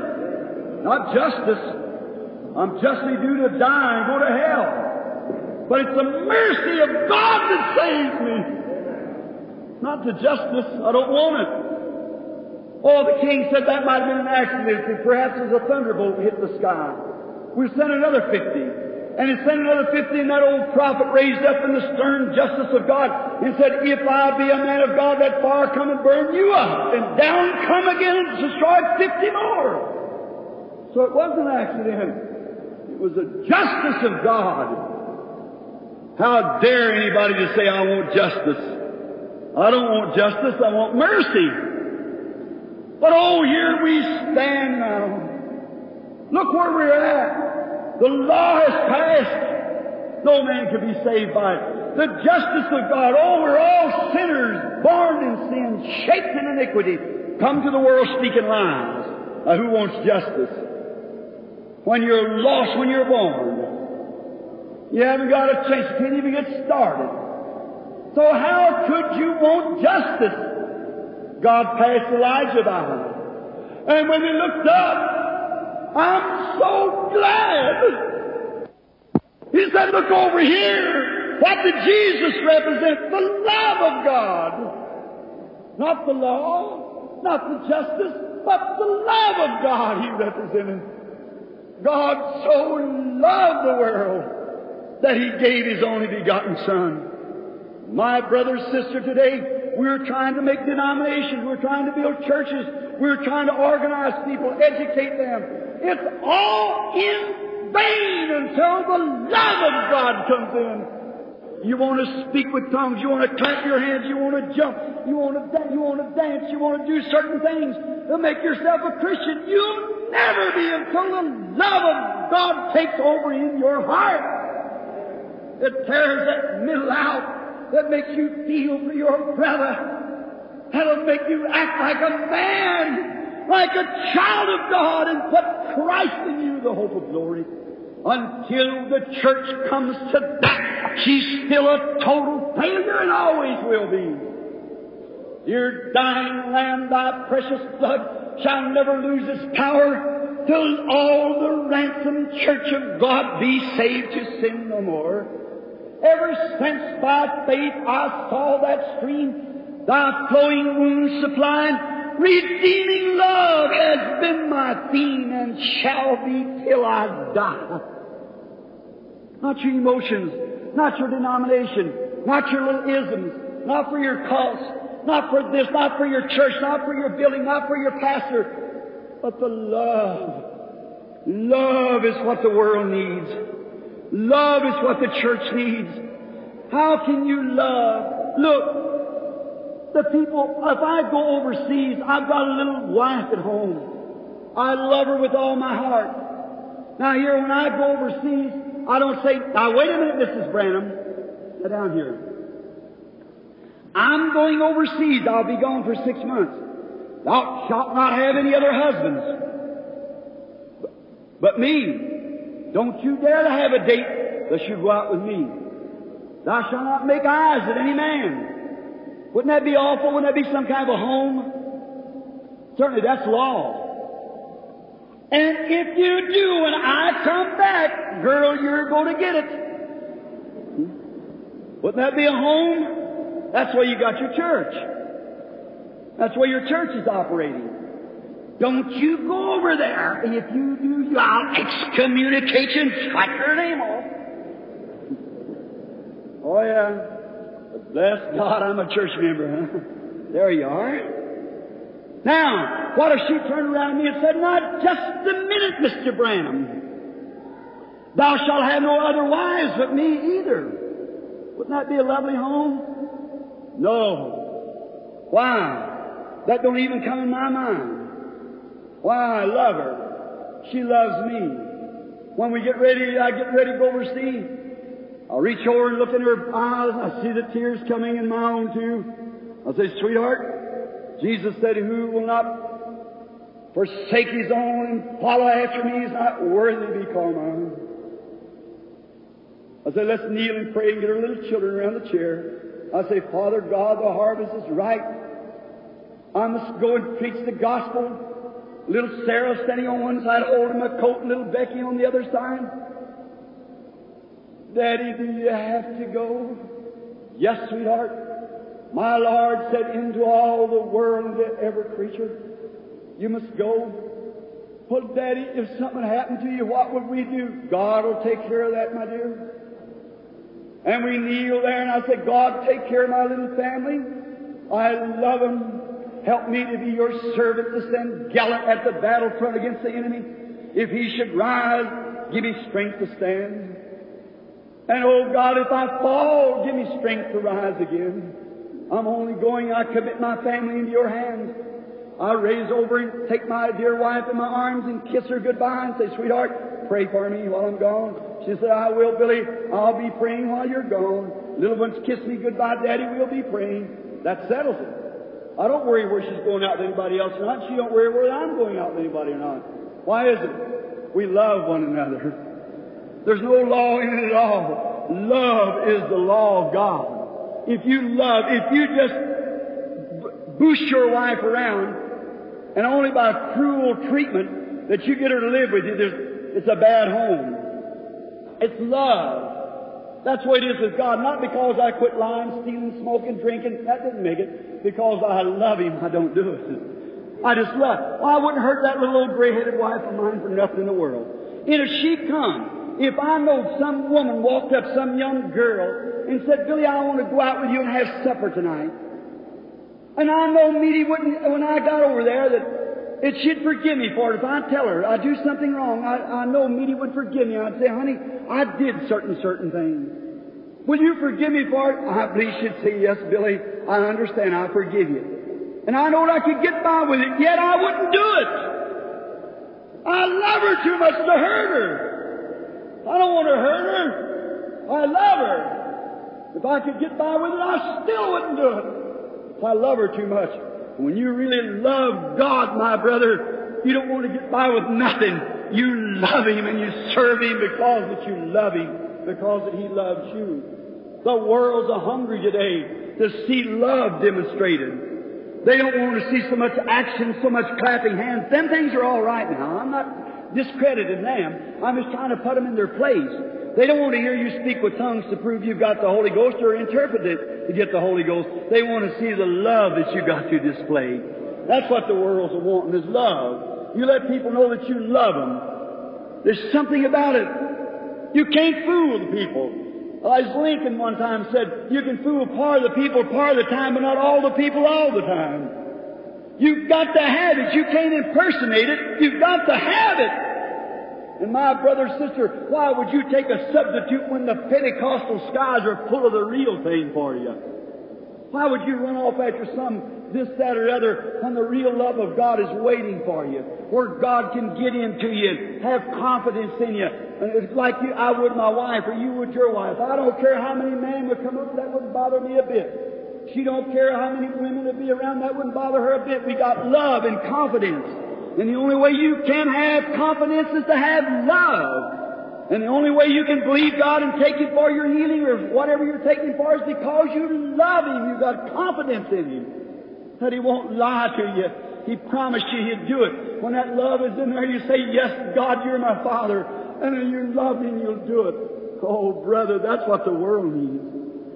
not justice. I'm justly due to die and go to hell. But it's the mercy of God that saves me. Not the justice. I don't want it. Oh, the king said that might have been an accident. Perhaps it was a thunderbolt hit the sky. We sent another fifty. And he sent another fifty, and that old prophet raised up in the stern justice of God and said, If I be a man of God, let fire come and burn you up. And down come again and destroy fifty more. So it wasn't an accident. It was the justice of God. How dare anybody to say, I want justice? I don't want justice, I want mercy. But oh, here we stand now. Look where we're at. The law has passed. No man can be saved by it. The justice of God. Oh, we're all sinners, born in sin, shaped in iniquity, come to the world speaking lies. Now, who wants justice? When you're lost when you're born. You haven't got a chance. You can't even get started. So how could you want justice? God passed Elijah by. And when they looked up, I'm so glad. He said, look over here. What did Jesus represent? The love of God. Not the law, not the justice, but the love of God he represented. God so loved the world that he gave his only begotten Son. My brother, sister, today, we're trying to make denominations. We're trying to build churches. We're trying to organize people, educate them. It's all in vain until the love of God comes in. You want to speak with tongues. You want to clap your hands. You want to jump. You want to dance. You want to dance. You want to do certain things to make yourself a Christian. You'll never be until the love of God takes over in your heart. It tears that middle out that makes you feel for your brother. That'll make you act like a man, like a child of God, and put Christ in you, the hope of glory. Until the church comes to that, she's still a total failure and always will be. Dear dying lamb, thy precious blood shall never lose its power till all the ransomed church of God be saved to sin no more. Ever since by faith I saw that stream, thy flowing wounds supplying, redeeming love has been my theme and shall be till I die. Not your emotions, not your denomination, not your little isms, not for your cause, not for this, not for your church, not for your building, not for your pastor, but the love. Love is what the world needs. Love is what the church needs. How can you love? Look, the people, if I go overseas, I've got a little wife at home. I love her with all my heart. Now here, when I go overseas, I don't say, now wait a minute, Mrs. Branham. Sit down here. I'm going overseas. I'll be gone for six months. Thou shalt not have any other husbands. But, me, don't you dare to have a date unless you go out with me. Thou shalt not make eyes at any man. Wouldn't that be awful? Wouldn't that be some kind of a home? Certainly that's law. And if you do, when I come back, girl, you're going to get it. Hmm? Wouldn't that be a home? That's where you got your church. That's where your church is operating. Don't you go over there. If you do, I'll excommunicate you and strike your name off. Oh, yeah. Bless God, I'm a church member, huh? There you are. Now, what if she turned around to me and said, Not just a minute, Mr. Branham. Thou shalt have no other wives but me either. Wouldn't that be a lovely home? No. Why? That don't even come in my mind. Why? I love her. She loves me. When we get ready, I get ready to go overseas. I'll reach over and look in her eyes. I see the tears coming in my own too. I'll say, sweetheart, Jesus said, who will not forsake his own and follow after me is not worthy to be called mine. I say, let's kneel and pray and get our little children around the chair. I say, Father God, the harvest is ripe. I must go and preach the gospel. Little Sarah standing on one side holding my coat and little Becky on the other side. Daddy, do you have to go? Yes, sweetheart. My Lord said, into all the world, into every creature, you must go. Well, Daddy, if something happened to you, what would we do? God will take care of that, my dear. And we kneel there and I say, God, take care of my little family. I love them. Help me to be your servant to stand gallant at the battlefront against the enemy. If he should rise, give me strength to stand. And oh God, if I fall, give me strength to rise again. I'm only going, I commit my family into your hands. I raise over and take my dear wife in my arms and kiss her goodbye and say, sweetheart, pray for me while I'm gone. She said, I will, Billy. I'll be praying while you're gone. Little ones kiss me goodbye, Daddy. We'll be praying. That settles it. I don't worry where she's going out with anybody else or not. She don't worry where I'm going out with anybody or not. Why is it? We love one another. There's no law in it at all. Love is the law of God. If you love, if you just boost your wife around, and only by cruel treatment that you get her to live with you, it's a bad home. It's love. That's what it is with God. Not because I quit lying, stealing, smoking, drinking. That didn't make it. Because I love Him, I don't do it. I just love. Well, I wouldn't hurt that little old gray-headed wife of mine for nothing in the world. And if she come, if I know some woman walked up, some young girl, and said, Billy, I want to go out with you and have supper tonight. And I know Meda wouldn't, when I got over there, that that she'd forgive me for it. If I tell her I do something wrong, I, I know Meda would forgive me. I'd say, honey, I did certain, certain things. Will you forgive me for it? I believe she'd say, yes, Billy, I understand. I forgive you. And I know I could get by with it, yet I wouldn't do it. I love her too much to hurt her. I don't want to hurt her. I love her. If I could get by with it, I still wouldn't do it. I love her too much. When you really love God, my brother, you don't want to get by with nothing. You love Him and you serve Him because that you love Him, because that He loves you. The world's a hungry today to see love demonstrated. They don't want to see so much action, so much clapping hands. Them things are all right now. I'm not discrediting them. I'm just trying to put them in their place. They don't want to hear you speak with tongues to prove you've got the Holy Ghost or interpret it to get the Holy Ghost. They want to see the love that you got to display. That's what the world's wanting is love. You let people know that you love them. There's something about it. You can't fool the people. As Lincoln one time said, you can fool part of the people part of the time, but not all the people all the time. You've got to have it. You can't impersonate it. You've got to have it. And my brother, sister, why would you take a substitute when the Pentecostal skies are full of the real thing for you? Why would you run off after some this, that, or other when the real love of God is waiting for you? Where God can get into you and have confidence in you. And it's like you, I would my wife or you would your wife. I don't care how many men would come up, that wouldn't bother me a bit. She don't care how many women would be around, that wouldn't bother her a bit. We got love and confidence. And the only way you can have confidence is to have love. And the only way you can believe God and take Him for your healing or whatever you're taking for is because you love Him. You've got confidence in Him. That He won't lie to you. He promised you He'd do it. When that love is in there, you say, Yes, God, you're my Father. And you love Him, you'll do it. Oh, brother, that's what the world needs.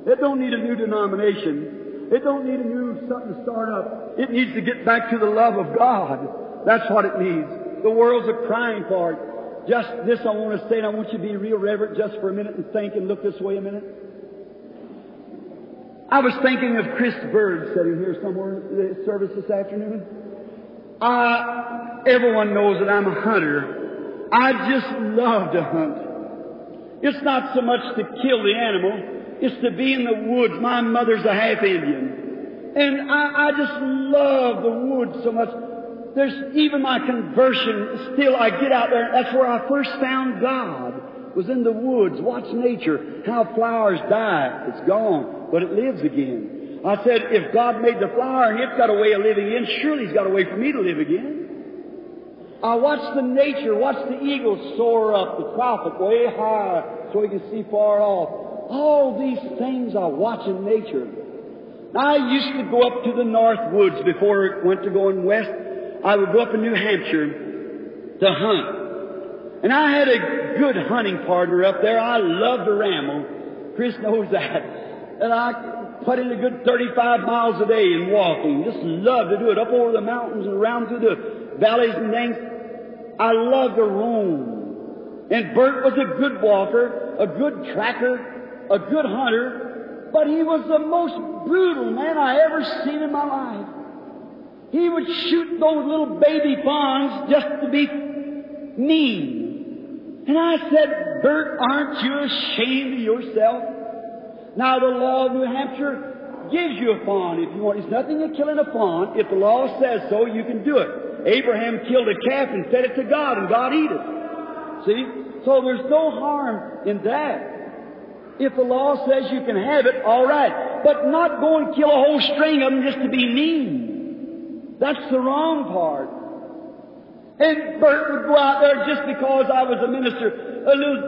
It don't need a new denomination. It don't need a new something to start up. It needs to get back to the love of God. That's what it needs. The world's a crying for it. Just this I want to say, and I want you to be real reverent just for a minute and think and look this way a minute. I was thinking of Chris Bird sitting here somewhere in the service this afternoon. Uh, everyone knows that I'm a hunter. I just love to hunt. It's not so much to kill the animal, it's to be in the woods. My mother's a half Indian. And I, I just love the woods so much. There's even my conversion, still I get out there, that's where I first found God, was in the woods, watch nature, how flowers die, it's gone, but it lives again. I said, if God made the flower and it's got a way of living again, surely He's got a way for me to live again. I watch the nature, watch the eagle soar up the tropic way high so he can see far off. All these things I watch in nature. I used to go up to the north woods before it went to going west. I would go up in New Hampshire to hunt. And I had a good hunting partner up there. I loved to ramble. Chris knows that. And I put in a good 35 miles a day in walking. Just loved to do it up over the mountains and around through the valleys and things. I loved to roam. And Bert was a good walker, a good tracker, a good hunter, but he was the most brutal man I ever seen in my life. He would shoot those little baby fawns just to be mean. And I said, Bert, aren't you ashamed of yourself? Now the law of New Hampshire gives you a fawn if you want. There's nothing in killing a fawn. If the law says so, you can do it. Abraham killed a calf and fed it to God, and God eat it. See? So there's no harm in that. If the law says you can have it, all right. But not go and kill a whole string of them just to be mean. That's the wrong part. And Bert would go out there just because I was a minister. A little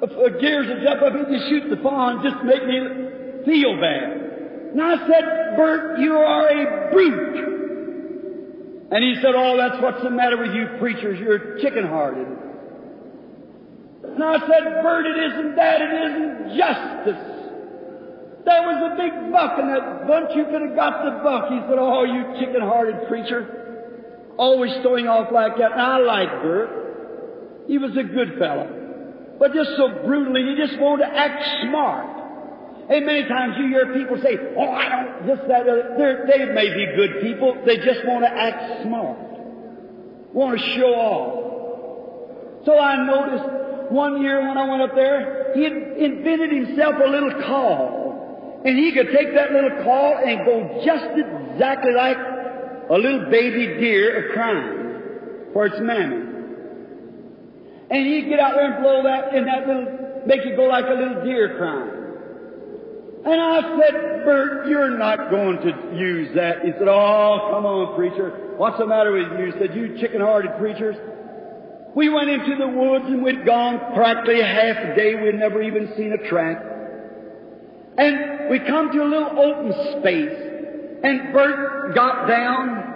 uh, gears would jump up and just shoot the fawn just make me feel bad. And I said, Bert, you are a brute. And he said, Oh, that's what's the matter with you preachers. You're chicken hearted. And I said, Bert, it isn't that. It isn't justice. There was a big buck in that bunch. You could have got the buck. He said, Oh, you chicken hearted preacher. Always throwing off like that. And I like Bert. He was a good fellow. But just so brutally, he just wanted to act smart. And many times you hear people say, oh, I don't, this, that, other. they may be good people. They just want to act smart. Want to show off. So I noticed one year when I went up there, he had invented himself a little call. And he could take that little call and go just exactly like a little baby deer a crying for its mammy. And he'd get out there and blow that, and that little, make it go like a little deer crying. And I said, Bert, you're not going to use that. He said, Oh, come on, preacher. What's the matter with you? He said, You chicken hearted preachers. We went into the woods and we'd gone practically half a day. We'd never even seen a track. And we come to a little open space. And Bert got down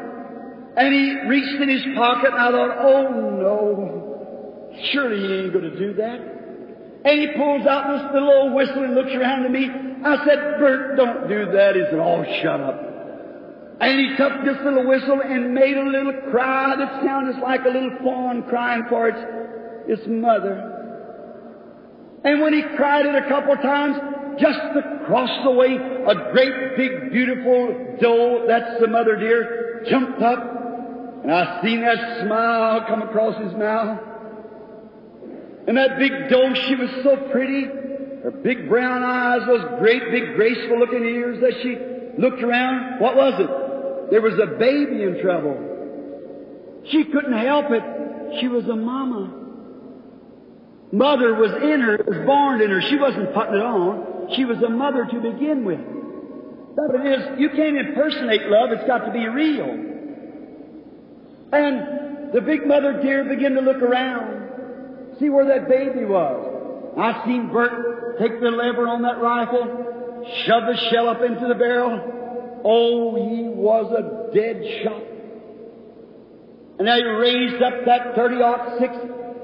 and he reached in his pocket and I thought, oh no, surely he ain't going to do that. And he pulls out this little old whistle and looks around at me. I said, Bert, don't do that. He said, oh, shut up. And he took this little whistle and made a little cry that sounded like a little fawn crying for its, its mother. And when he cried it a couple times, just across the way, a great big beautiful doe, that's the mother deer, jumped up, and I seen that smile come across his mouth. And that big doe, she was so pretty. Her big brown eyes, those great big graceful looking ears that she looked around. What was it? There was a baby in trouble. She couldn't help it. She was a mama. Mother was in her, was born in her. She wasn't putting it on. She was a mother to begin with. But it is, you can't impersonate love, it's got to be real. And the big mother deer began to look around, see where that baby was. I seen Bert take the lever on that rifle, shove the shell up into the barrel. Oh, he was a dead shot. And he raised up that 30 six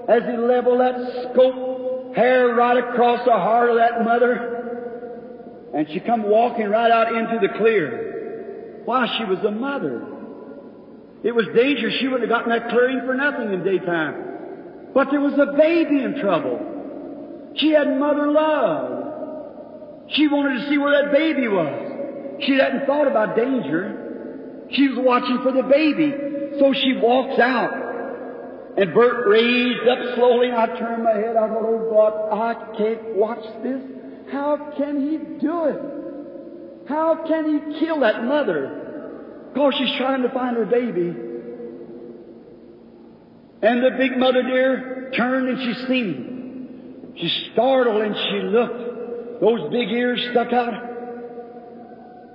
as he leveled that scope, hair right across the heart of that mother. And she come walking right out into the clear. Why, she was a mother. It was dangerous. She wouldn't have gotten that clearing for nothing in daytime. But there was a baby in trouble. She had mother love. She wanted to see where that baby was. She hadn't thought about danger. She was watching for the baby. So she walks out. And Bert raised up slowly, and I turned my head. I thought, oh God, I can't watch this. How can he do it? How can he kill that mother? Because she's trying to find her baby. And the big mother deer turned and she seen. She startled and she looked. Those big ears stuck out.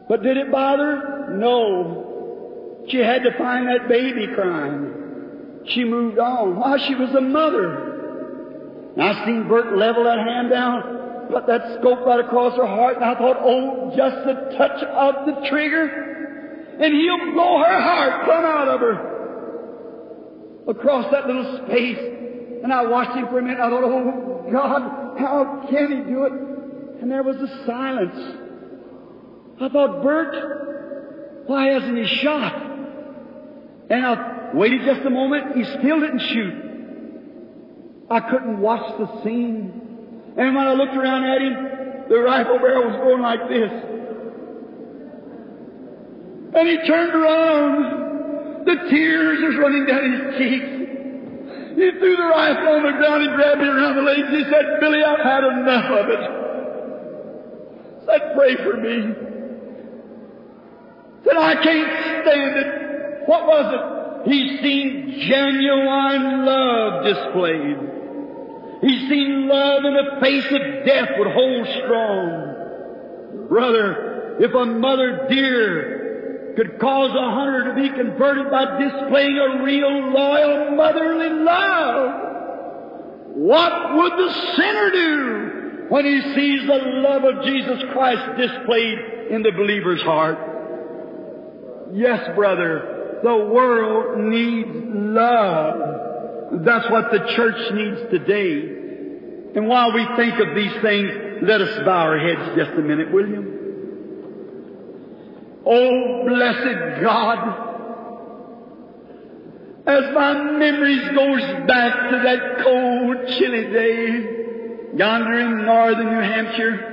But did it bother? No. She had to find that baby crying. She moved on. Why, she was a mother. And I seen Bert level that hand down, put that scope right across her heart, and I thought, oh, just the touch of the trigger, and he'll blow her heart plumb out of her. Across that little space. And I watched him for a minute. I thought, oh, God, how can he do it? And there was a silence. I thought, Bert, why hasn't he shot? And I Waited just a moment, he still didn't shoot. I couldn't watch the scene. And when I looked around at him, the rifle barrel was going like this. And he turned around. The tears was running down his cheeks. He threw the rifle on the ground He grabbed me around the legs. He said, Billy, I've had enough of it. Said, pray for me. Said, I can't stand it. What was it? He's seen genuine love displayed. He's seen love in the face of death would hold strong. Brother, if a mother deer could cause a hunter to be converted by displaying a real loyal motherly love, what would the sinner do when he sees the love of Jesus Christ displayed in the believer's heart? Yes, brother, the world needs love. That's what the church needs today. And while we think of these things, let us bow our heads just a minute, will you? Oh, blessed God, as my memories goes back to that cold, chilly day yonder in northern New Hampshire,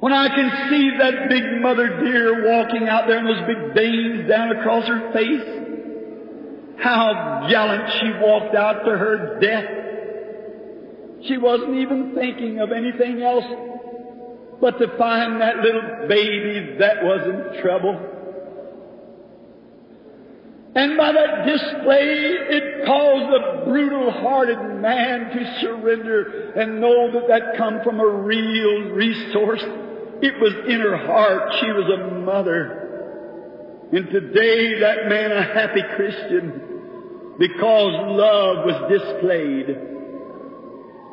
when I can see that big mother deer walking out there and those big veins down across her face, how gallant she walked out to her death. She wasn't even thinking of anything else but to find that little baby that was in trouble. And by that display, it caused a brutal-hearted man to surrender and know that that come from a real resource. It was in her heart. She was a mother. And today that man a happy Christian because love was displayed.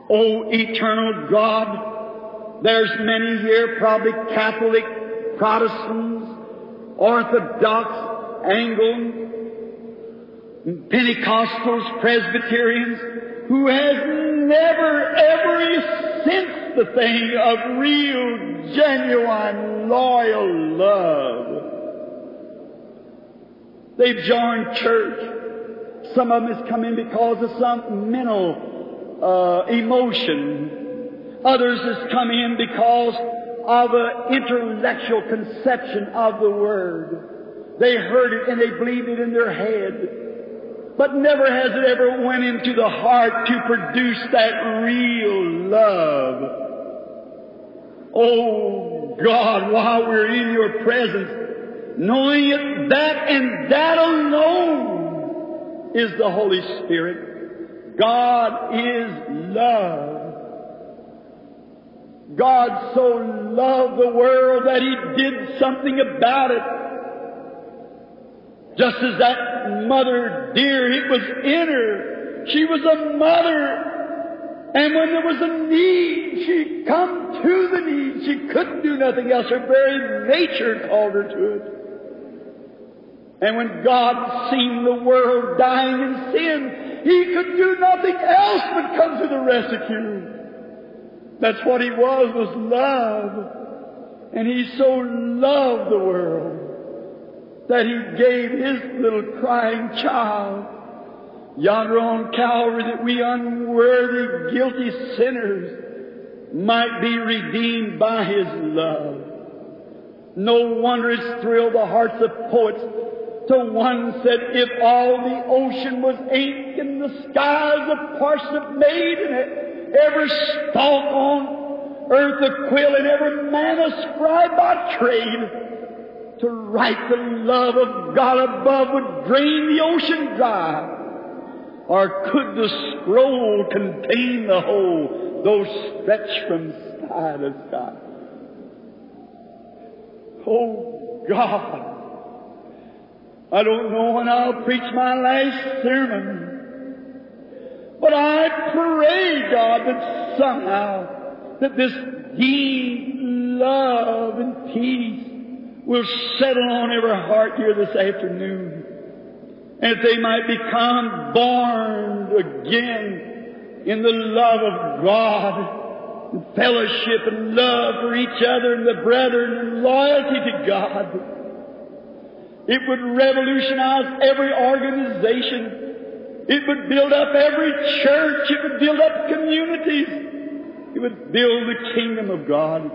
Oh, eternal God, there's many here, probably Catholic, Protestants, Orthodox, Anglo, Pentecostals, Presbyterians, who has never ever sensed the thing of real, genuine, loyal love. They've joined church. Some of them has come in because of some mental uh, emotion. Others has come in because of an intellectual conception of the Word. They heard it and they believed it in their head. But never has it ever went into the heart to produce that real love. Oh God, while we're in your presence, knowing it, that and that alone is the Holy Spirit. God is love. God so loved the world that He did something about it. Just as that mother deer, it was in her. She was a mother. And when there was a need, she come to the need. She couldn't do nothing else. Her very nature called her to it. And when God seen the world dying in sin, He could do nothing else but come to the rescue. That's what He was, was love. And He so loved the world that He gave His little crying child yonder on Calvary that we unworthy, guilty sinners might be redeemed by His love. No wonder it's thrilled the hearts of poets to one said, if all the ocean was ink and the skies a parsnip made and every stalk on earth a quill and every man a scribe by trade, to write the love of God above would drain the ocean dry. Or could the scroll contain the whole, though stretched from sky to sky? Oh God! I don't know when I'll preach my last sermon. But I pray, God, that somehow that this deep love and peace will settle on every heart here this afternoon. And that they might become born again in the love of God, and fellowship and love for each other and the brethren and loyalty to God. It would revolutionize every organization. It would build up every church. It would build up communities. It would build the kingdom of God.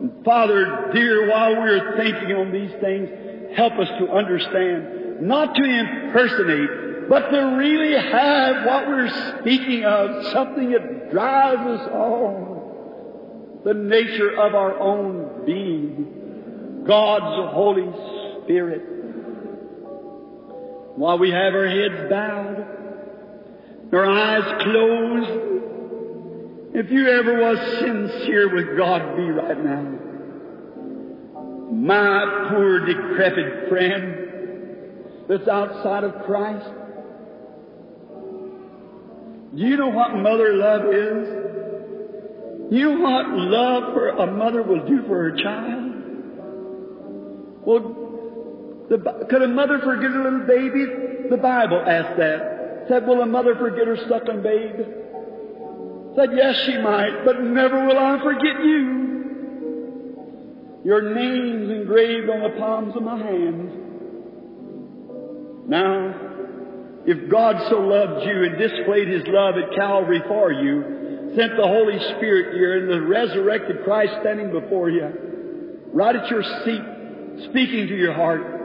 And Father, dear, while we're thinking on these things, help us to understand, not to impersonate, but to really have what we're speaking of, something that drives us on, the nature of our own being, God's Holy Spirit. While we have our heads bowed, our eyes closed, if you ever was sincere with God, be right now. My poor decrepit friend that's outside of Christ, do you know what mother love is? You know what love for a mother will do for her child? Well, the, could a mother forget a little baby? The Bible asked that. Said, will a mother forget her suckling babe? Said, yes, she might, but never will I forget you. Your name's engraved on the palms of my hands. Now, if God so loved you and displayed His love at Calvary for you, sent the Holy Spirit here and the resurrected Christ standing before you, right at your seat, speaking to your heart,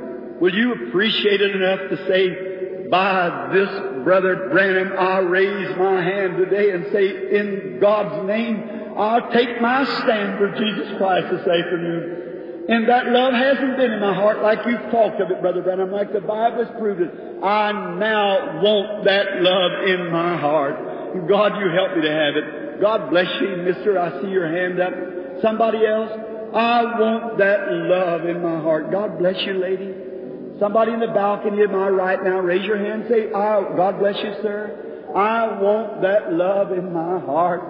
Will you appreciate it enough to say, by this brother Branham, I raise my hand today and say, in God's name, I'll take my stand for Jesus Christ this afternoon. And that love hasn't been in my heart like you've talked of it, Brother Branham, like the Bible has proved it. I now want that love in my heart. God, you help me to have it. God bless you, mister. I see your hand up. Somebody else? I want that love in my heart. God bless you, lady. Somebody in the balcony of my right now, raise your hand say, oh, God bless you, sir. I want that love in my heart.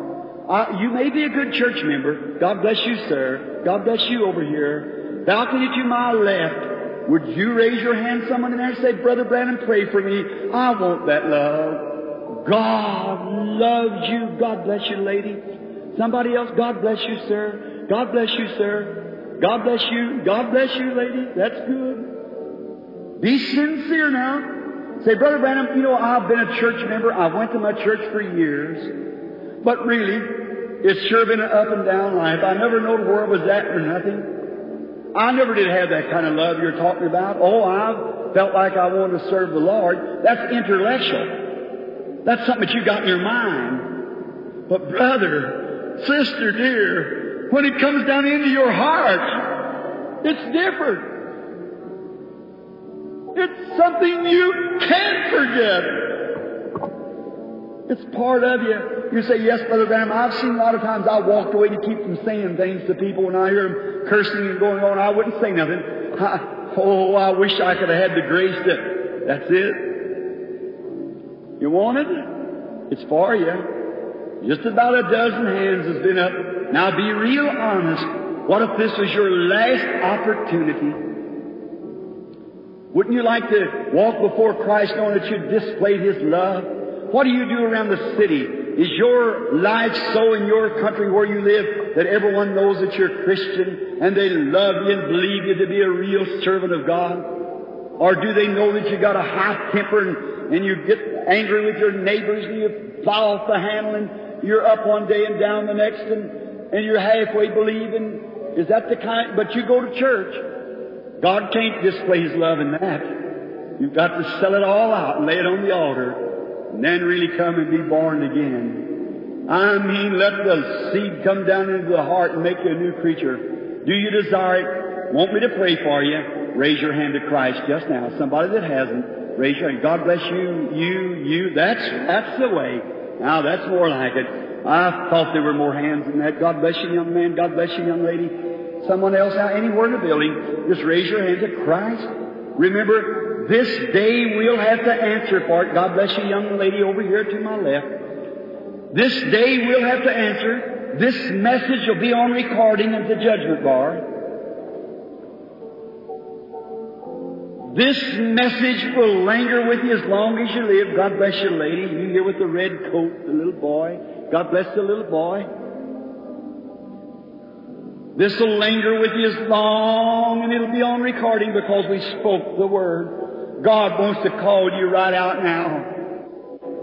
I, you may be a good church member. God bless you, sir. God bless you over here. Balcony to my left. Would you raise your hand, someone in there, and say, Brother Branham, pray for me. I want that love. God loves you. God bless you, lady. Somebody else, God bless you, sir. God bless you, sir. God bless you. God bless you, lady. That's good. Be sincere now. Say, Brother Branham, you know, I've been a church member. I went to my church for years. But really, it's sure been an up and down life. I never knowed where I was at or nothing. I never did have that kind of love you're talking about. Oh, I've felt like I wanted to serve the Lord. That's intellectual. That's something that you got in your mind. But brother, sister dear, when it comes down into your heart, it's different. It's something you can't forget. It's part of you. You say, yes, Brother Branham, I've seen a lot of times I walked away to keep from saying things to people when I hear them cursing and going on. I wouldn't say nothing. I, oh, I wish I could have had the grace to. That's it. You want it? It's for you. Just about a dozen hands has been up. Now be real honest. What if this was your last opportunity? Wouldn't you like to walk before Christ knowing that you displayed His love? What do you do around the city? Is your life so in your country where you live that everyone knows that you're Christian and they love you and believe you to be a real servant of God? Or do they know that you got a high temper and, and you get angry with your neighbors and you fly off the handle and you're up one day and down the next and, and you're halfway believing? Is that the kind? But you go to church. God can't display His love in that. You've got to sell it all out and lay it on the altar and then really come and be born again. I mean, let the seed come down into the heart and make you a new creature. Do you desire it? Want me to pray for you? Raise your hand to Christ just now. Somebody that hasn't, raise your hand. God bless you, you, you. That's, that's the way. Now that's more like it. I thought there were more hands than that. God bless you, young man. God bless you, young lady. Someone else out anywhere in the building, just raise your hand to Christ. Remember, this day we'll have to answer for it. God bless you, young lady over here to my left. This day we'll have to answer. This message will be on recording at the judgment bar. This message will linger with you as long as you live. God bless you, lady. You here with the red coat, the little boy. God bless the little boy. This will linger with you as long, and it'll be on recording because we spoke the word. God wants to call you right out now.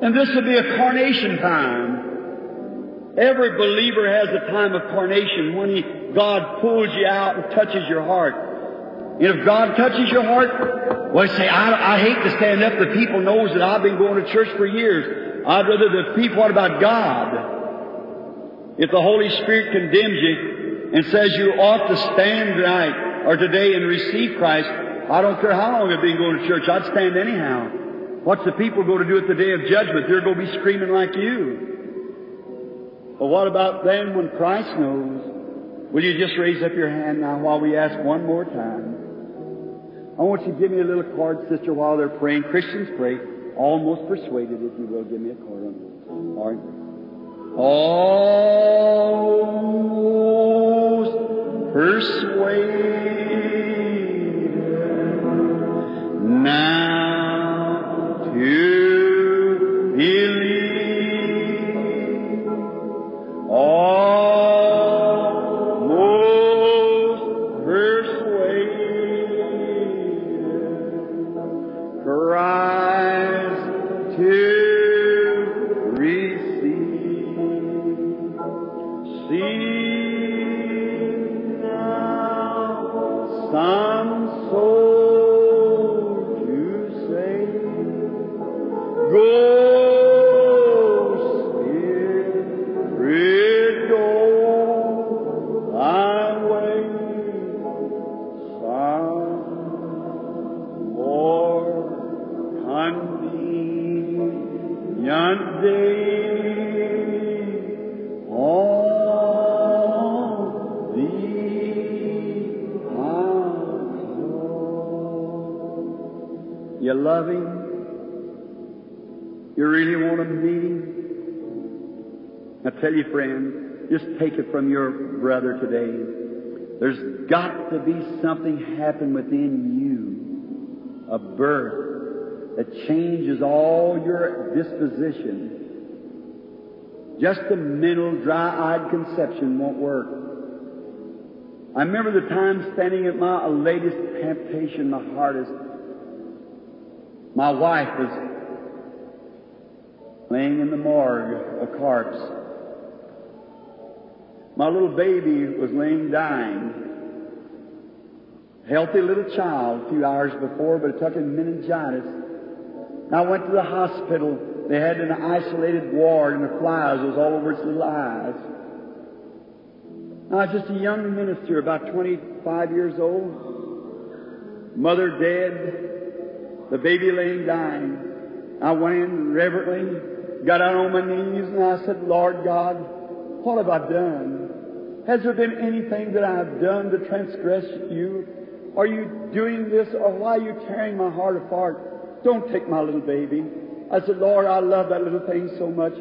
And this will be a carnation time. Every believer has a time of carnation when he, God pulls you out and touches your heart. And if God touches your heart, well, say, I, I hate to stand up. The people knows that I've been going to church for years. I'd rather the people, what about God? If the Holy Spirit condemns you and says you ought to stand tonight or today and receive Christ, I don't care how long I've been going to church, I'd stand anyhow. What's the people going to do at the day of judgment? They're going to be screaming like you. But what about then when Christ knows? Will you just raise up your hand now while we ask one more time? I want you to give me a little card, sister, while they're praying. Christians pray. Almost persuaded, if you will. Give me a card on this. All right. Almost persuaded now to believe. Tell you, friend, just take it from your brother today. There's got to be something happen within you, a birth that changes all your disposition. Just a mental, dry-eyed conception won't work. I remember the time standing at my latest temptation, the hardest. My wife was laying in the morgue, a corpse. My little baby was laying dying. Healthy little child a few hours before, but it took him meningitis. I went to the hospital. They had an isolated ward, and the flies was all over its little eyes. I was just a young minister, about 25 years old. Mother dead. The baby laying dying. I went in reverently, got out on my knees, and I said, Lord God, what have I done? Has there been anything that I have done to transgress you? Are you doing this, or why are you tearing my heart apart? Don't take my little baby. I said, Lord, I love that little thing so much.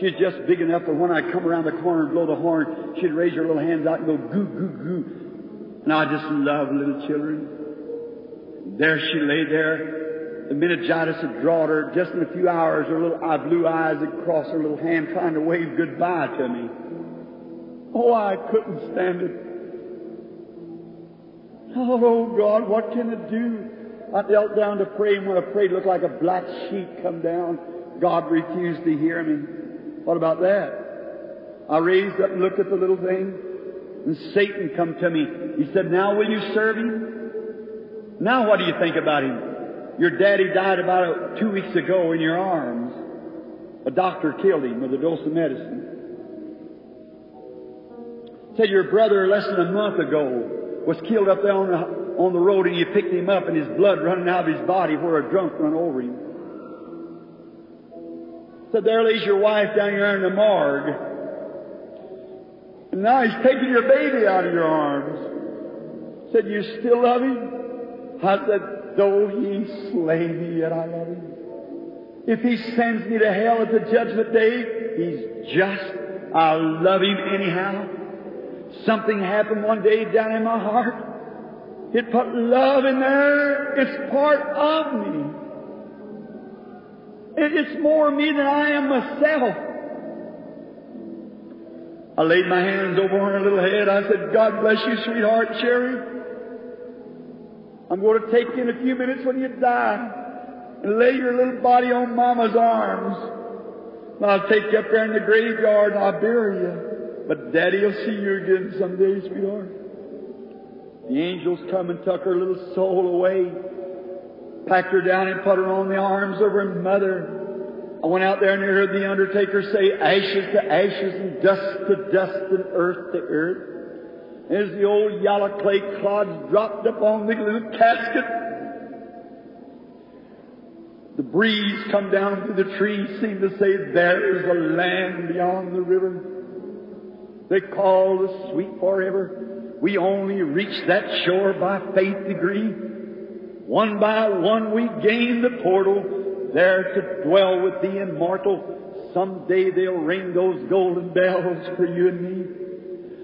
She's just big enough that when I come around the corner and blow the horn, she'd raise her little hands out and go goo, goo, goo. And I just love little children. There she lay there. The meningitis had drawed her. Just in a few hours, her little blue eyes had crossed her little hand trying to wave goodbye to me. Oh, I couldn't stand it. Oh, God, what can it do? I knelt down to pray, and when I prayed, it looked like a black sheet come down. God refused to hear me. What about that? I raised up and looked at the little thing, and Satan come to me. He said, Now will you serve him? Now what do you think about him? Your daddy died about two weeks ago in your arms. A doctor killed him with a dose of medicine. Said your brother less than a month ago was killed up there on the, on the road and you picked him up and his blood running out of his body where a drunk run over him. Said, there lays your wife down here in the morgue. And now he's taking your baby out of your arms. Said, you still love him? I said, though he slay me, yet I love him. If he sends me to hell at the judgment day, he's just. I'll love him anyhow. Something happened one day down in my heart. It put love in there. It's part of me. It's more me than I am myself. I laid my hands over her little head. I said, God bless you, sweetheart, Cherry. I'm going to take you in a few minutes when you die and lay your little body on Mama's arms. And I'll take you up there in the graveyard and I'll bury you. But Daddy will see you again someday, sweetheart. The angels come and tuck her little soul away, packed her down and put her on the arms of her mother. I went out there and heard the undertaker say, ashes to ashes and dust to dust and earth to earth. As the old yellow clay clods dropped upon the little casket, the breeze come down through the trees seemed to say, there is a land beyond the river. They call the sweet forever. We only reach that shore by faith degree. One by one we gain the portal, there to dwell with the immortal. Someday they'll ring those golden bells for you and me.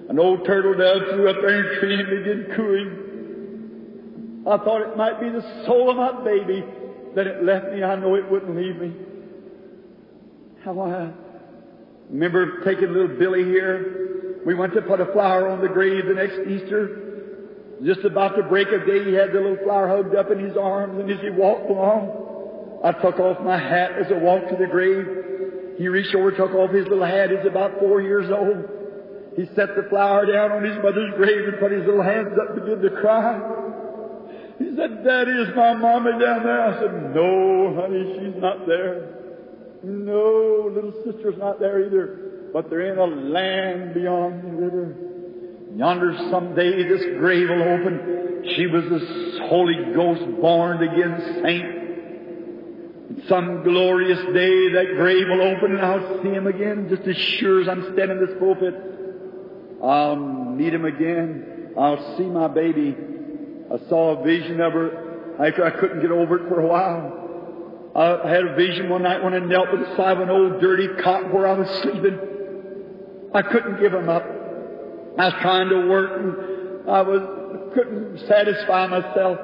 An old turtle dove flew up there and tree and began cooing. I thought it might be the soul of my baby. Then it left me. I know it wouldn't leave me. How I remember taking little Billy here. We went to put a flower on the grave the next Easter. Just about to break of day, he had the little flower hugged up in his arms, and as he walked along, I took off my hat as I walked to the grave. He reached over, took off his little hat. He's about four years old. He set the flower down on his mother's grave and put his little hands up and began to cry. He said, Daddy, is my mommy down there? I said, No, honey, she's not there. No, little sister's not there either. But they're in a land beyond the river. Yonder someday this grave will open. She was a Holy Ghost born again saint. Some glorious day that grave will open and I'll see him again just as sure as I'm standing in this pulpit. I'll meet him again. I'll see my baby. I saw a vision of her after I couldn't get over it for a while. I had a vision one night when I knelt beside an old dirty cot where I was sleeping. I couldn't give him up. I was trying to work and I was couldn't satisfy myself.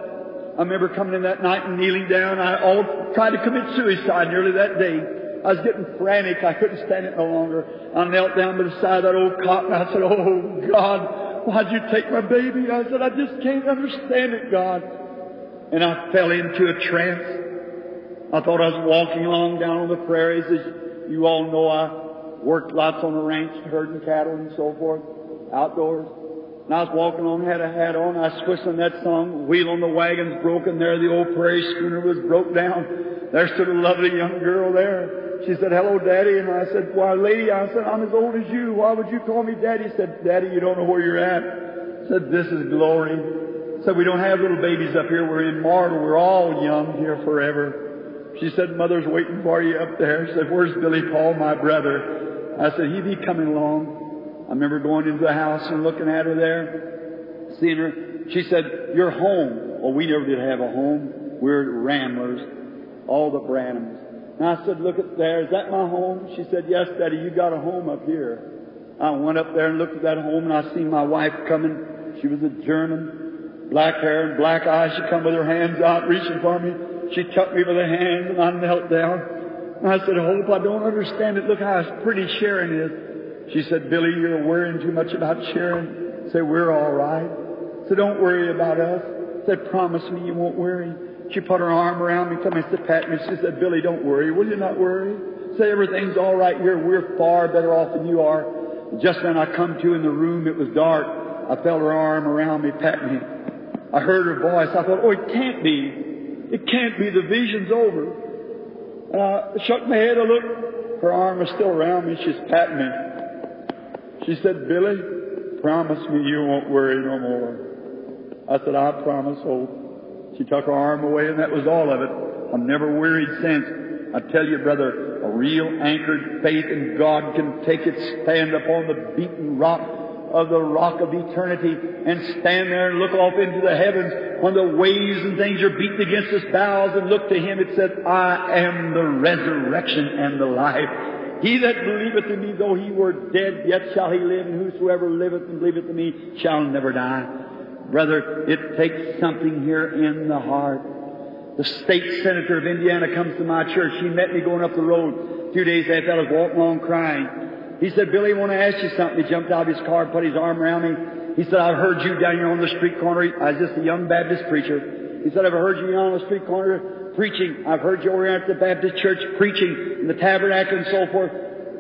I remember coming in that night and kneeling down. I all tried to commit suicide nearly that day. I was getting frantic. I couldn't stand it no longer. I knelt down beside that old cot and I said, Oh God, why'd you take my baby? I said, I just can't understand it, God. And I fell into a trance. I thought I was walking along down on the prairies. As you all know, I worked lots on the ranch, herding cattle and so forth, outdoors. And I was walking on, had a hat on, I was whistling that song, Wheel on the Wagon's broken there, the old prairie schooner was broke down. There stood a lovely young girl there. She said, hello, Daddy. And I said, why, lady, I said, I'm as old as you. Why would you call me Daddy? She said, Daddy, you don't know where you're at. I said, this is glory. I said, we don't have little babies up here. We're immortal. We're all young here forever. She said, Mother's waiting for you up there. She said, where's Billy Paul, my brother? I said, he be coming along. I remember going into the house and looking at her there, seeing her. She said, you're home. Well, we never did have a home. We're ramblers, all the Branhams. And I said, look at there, is that my home? She said, yes, Daddy, you got a home up here. I went up there and looked at that home and I seen my wife coming. She was a German, black hair and black eyes. She come with her hands out reaching for me. She took me by the hand and I knelt down. And I said, Hope, I don't understand it. Look how pretty Sharon is. She said, Billy, you're worrying too much about Sharon. Say, we're all right. So don't worry about us. Said, promise me you won't worry. She put her arm around me, come me sit pat me. She said, Billy, don't worry. Will you not worry? Say everything's all right here. We're far better off than you are. Just then I come to in the room. It was dark. I felt her arm around me, pat me. I heard her voice. I thought, oh, it can't be. It can't be. The vision's over. And I shook my head. I looked. Her arm was still around me. She's patting me. She said, Billy, promise me you won't worry no more. I said, I promise, Hope. She took her arm away, and that was all of it. I've never worried since. I tell you, brother, a real anchored faith in God can take its stand upon the beaten rock of the rock of eternity and stand there and look off into the heavens when the waves and things are beating against its bows and look to Him. It says, I am the resurrection and the life. He that believeth in me, though he were dead, yet shall he live, and whosoever liveth and believeth in me shall never die. Brother, it takes something here in the heart. The state senator of Indiana comes to my church. He met me going up the road a few days after I was walking along crying. He said, Billy, I want to ask you something. He jumped out of his car and put his arm around me. He said, I've heard you down here on the street corner. I was just a young Baptist preacher. He said, I've heard you down on the street corner preaching. I've heard you over at the Baptist church preaching in the tabernacle and so forth.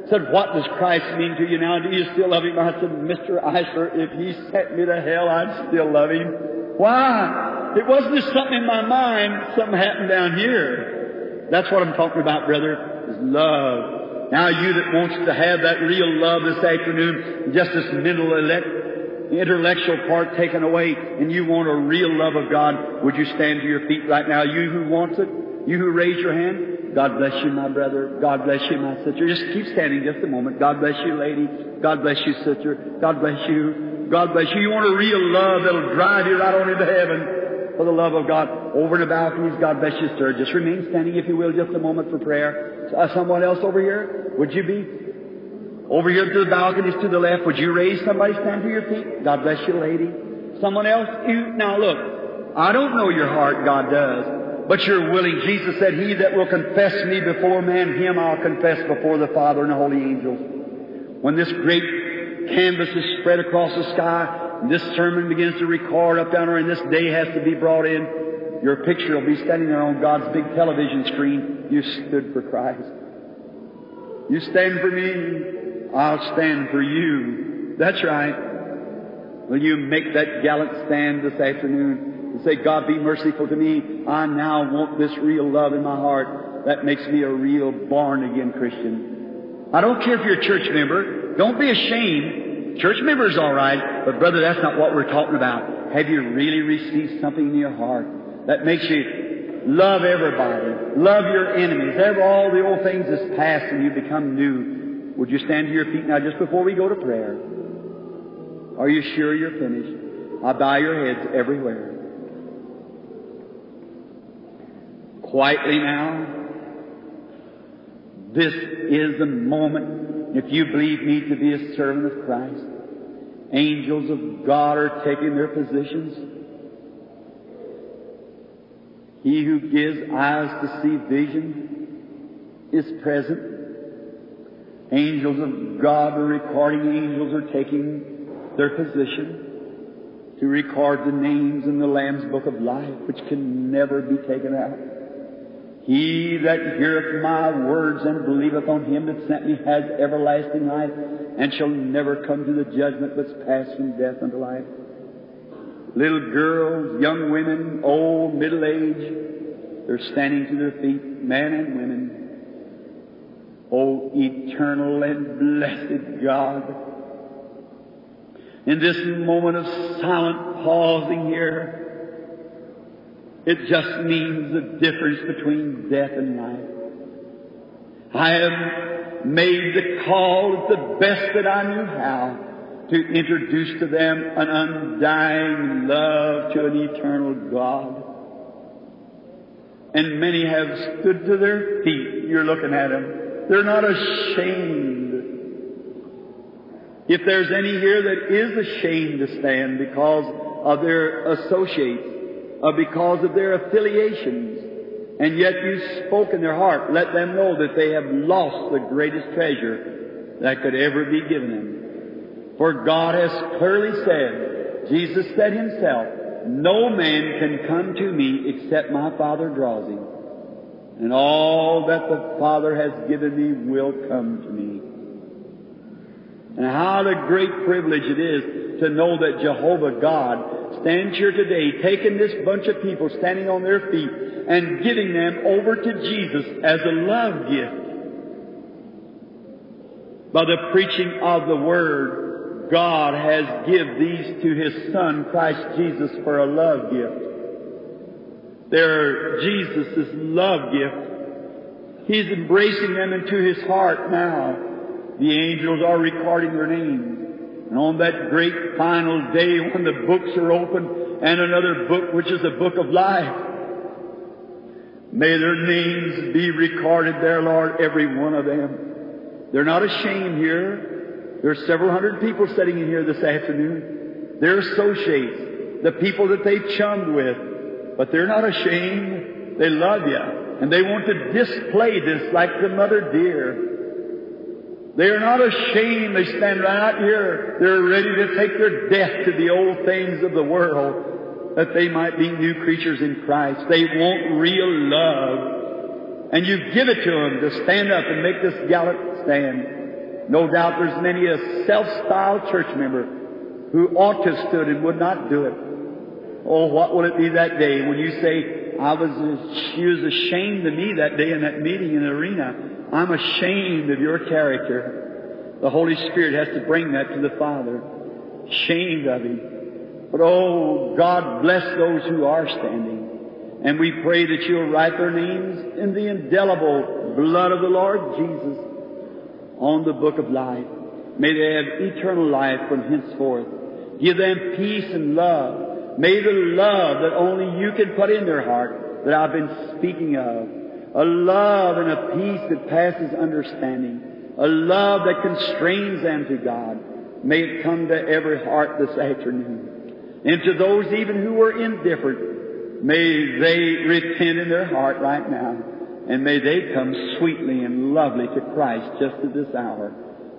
He said, what does Christ mean to you now? Do you still love him? I said, Mr. Isler, if he sent me to hell, I'd still love him. Why? It wasn't just something in my mind. Something happened down here. That's what I'm talking about, brother, is love. Now you that wants to have that real love this afternoon, just this mental elect, intellectual part taken away, and you want a real love of God, would you stand to your feet right now? You who wants it, you who raise your hand, God bless you, my brother. God bless you, my sister. Just keep standing just a moment. God bless you, lady. God bless you, sister. God bless you. God bless you. You want a real love that'll drive you right on into heaven for the love of God. Over the balconies, God bless you, sir. Just remain standing, if you will, just a moment for prayer. Uh, someone else over here? Would you be? Over here to the balconies to the left, would you raise somebody stand to your feet? God bless you, lady. Someone else? You, now look, I don't know your heart, God does. But you're willing. Jesus said, He that will confess me before man, him I'll confess before the Father and the holy angels. When this great canvas is spread across the sky, and this sermon begins to record up down there, and this day has to be brought in, your picture will be standing there on God's big television screen. You stood for Christ. You stand for me, I'll stand for you. That's right. Will you make that gallant stand this afternoon? and say, God, be merciful to me. I now want this real love in my heart. That makes me a real born again Christian. I don't care if you're a church member. Don't be ashamed. Church member's all right, but brother, that's not what we're talking about. Have you really received something in your heart that makes you love everybody, love your enemies, have all the old things that's past and you become new? Would you stand to your feet now just before we go to prayer? Are you sure you're finished? I bow your heads everywhere. quietly now. This is the moment, if you believe me to be a servant of Christ. Angels of God are taking their positions. He who gives eyes to see vision is present. Angels of God, are recording angels, are taking their position to record the names in the Lamb's Book of Life, which can never be taken out. He that heareth my words and believeth on him that sent me has everlasting life, and shall never come to the judgment that's passed from death unto life. Little girls, young women, old, middle age, they're standing to their feet, men and women. O eternal and blessed God, in this moment of silent pausing here, it just means the difference between death and life. I have made the call the best that I knew how to introduce to them an undying love to an eternal God. And many have stood to their feet you're looking at them. They're not ashamed. If there's any here that is ashamed to stand because of their associates, or because of their affiliations, and yet you spoke in their heart, let them know that they have lost the greatest treasure that could ever be given them. For God has clearly said, Jesus said himself, no man can come to me except my Father draws him. And all that the Father has given me will come to me. And how the great privilege it is to know that Jehovah God stands here today, taking this bunch of people standing on their feet and giving them over to Jesus as a love gift. By the preaching of the Word, God has given these to His Son, Christ Jesus, for a love gift. They're Jesus' love gift. He's embracing them into His heart now. The angels are recording their names. And on that great final day when the books are opened and another book which is a book of life, may their names be recorded there, Lord, every one of them. They're not ashamed here. There's several hundred people sitting in here this afternoon. They're associates, the people that they've chummed with, but they're not ashamed. They love you. And they want to display this like the mother deer. They are not ashamed. They stand right out here. They're ready to take their death to the old things of the world that they might be new creatures in Christ. They want real love. And you give it to them to stand up and make this gallop stand. No doubt there's many a self-styled church member who ought to have stood and would not do it. Oh, what will it be that day when you say, I was, she was ashamed of me that day in that meeting in the arena. I'm ashamed of your character. The Holy Spirit has to bring that to the Father. Ashamed of Him. But oh, God bless those who are standing. And we pray that you'll write their names in the indelible blood of the Lord Jesus on the book of life. May they have eternal life from henceforth. Give them peace and love. May the love that only you can put in their heart that I've been speaking of a love and a peace that passes understanding, a love that constrains them to God. May it come to every heart this afternoon. And to those even who are indifferent, may they repent in their heart right now. And may they come sweetly and lovely to Christ just at this hour.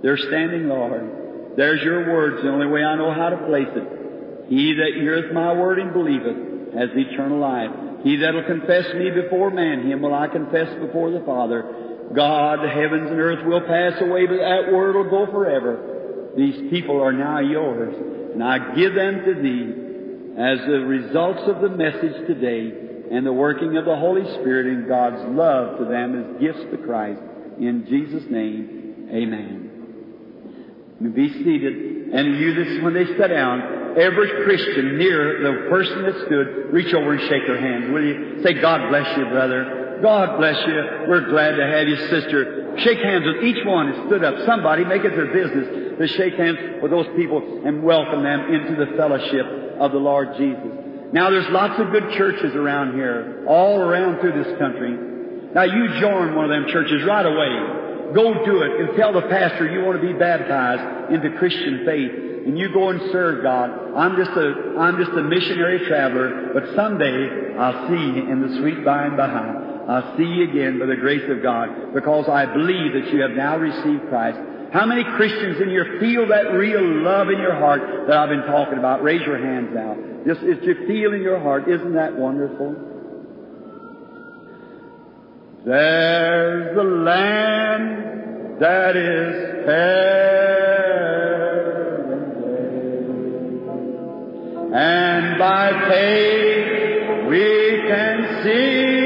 They're standing, Lord. There's your words, the only way I know how to place it. He that heareth my word and believeth has eternal life. He that'll confess me before man, him will I confess before the Father. God, the heavens and earth will pass away, but that word will go forever. These people are now yours, and I give them to thee as the results of the message today and the working of the Holy Spirit and God's love to them as gifts to Christ. In Jesus' name, amen. Be seated, and you this when they sit down, every Christian near the person that stood, reach over and shake their hand, will you? Say, God bless you, brother. God bless you. We're glad to have you, sister. Shake hands with each one that stood up. Somebody make it their business to shake hands with those people and welcome them into the fellowship of the Lord Jesus. Now there's lots of good churches around here, all around through this country. Now you join one of them churches right away. Go do it and tell the pastor you want to be baptized into Christian faith and you go and serve God. I'm just a, I'm just a missionary traveler, but someday I'll see you in the sweet by and by. I'll see you again by the grace of God because I believe that you have now received Christ. How many Christians in here feel that real love in your heart that I've been talking about? Raise your hands now. Just if you feel in your heart, isn't that wonderful? There's the land that is heaven, and by faith we can see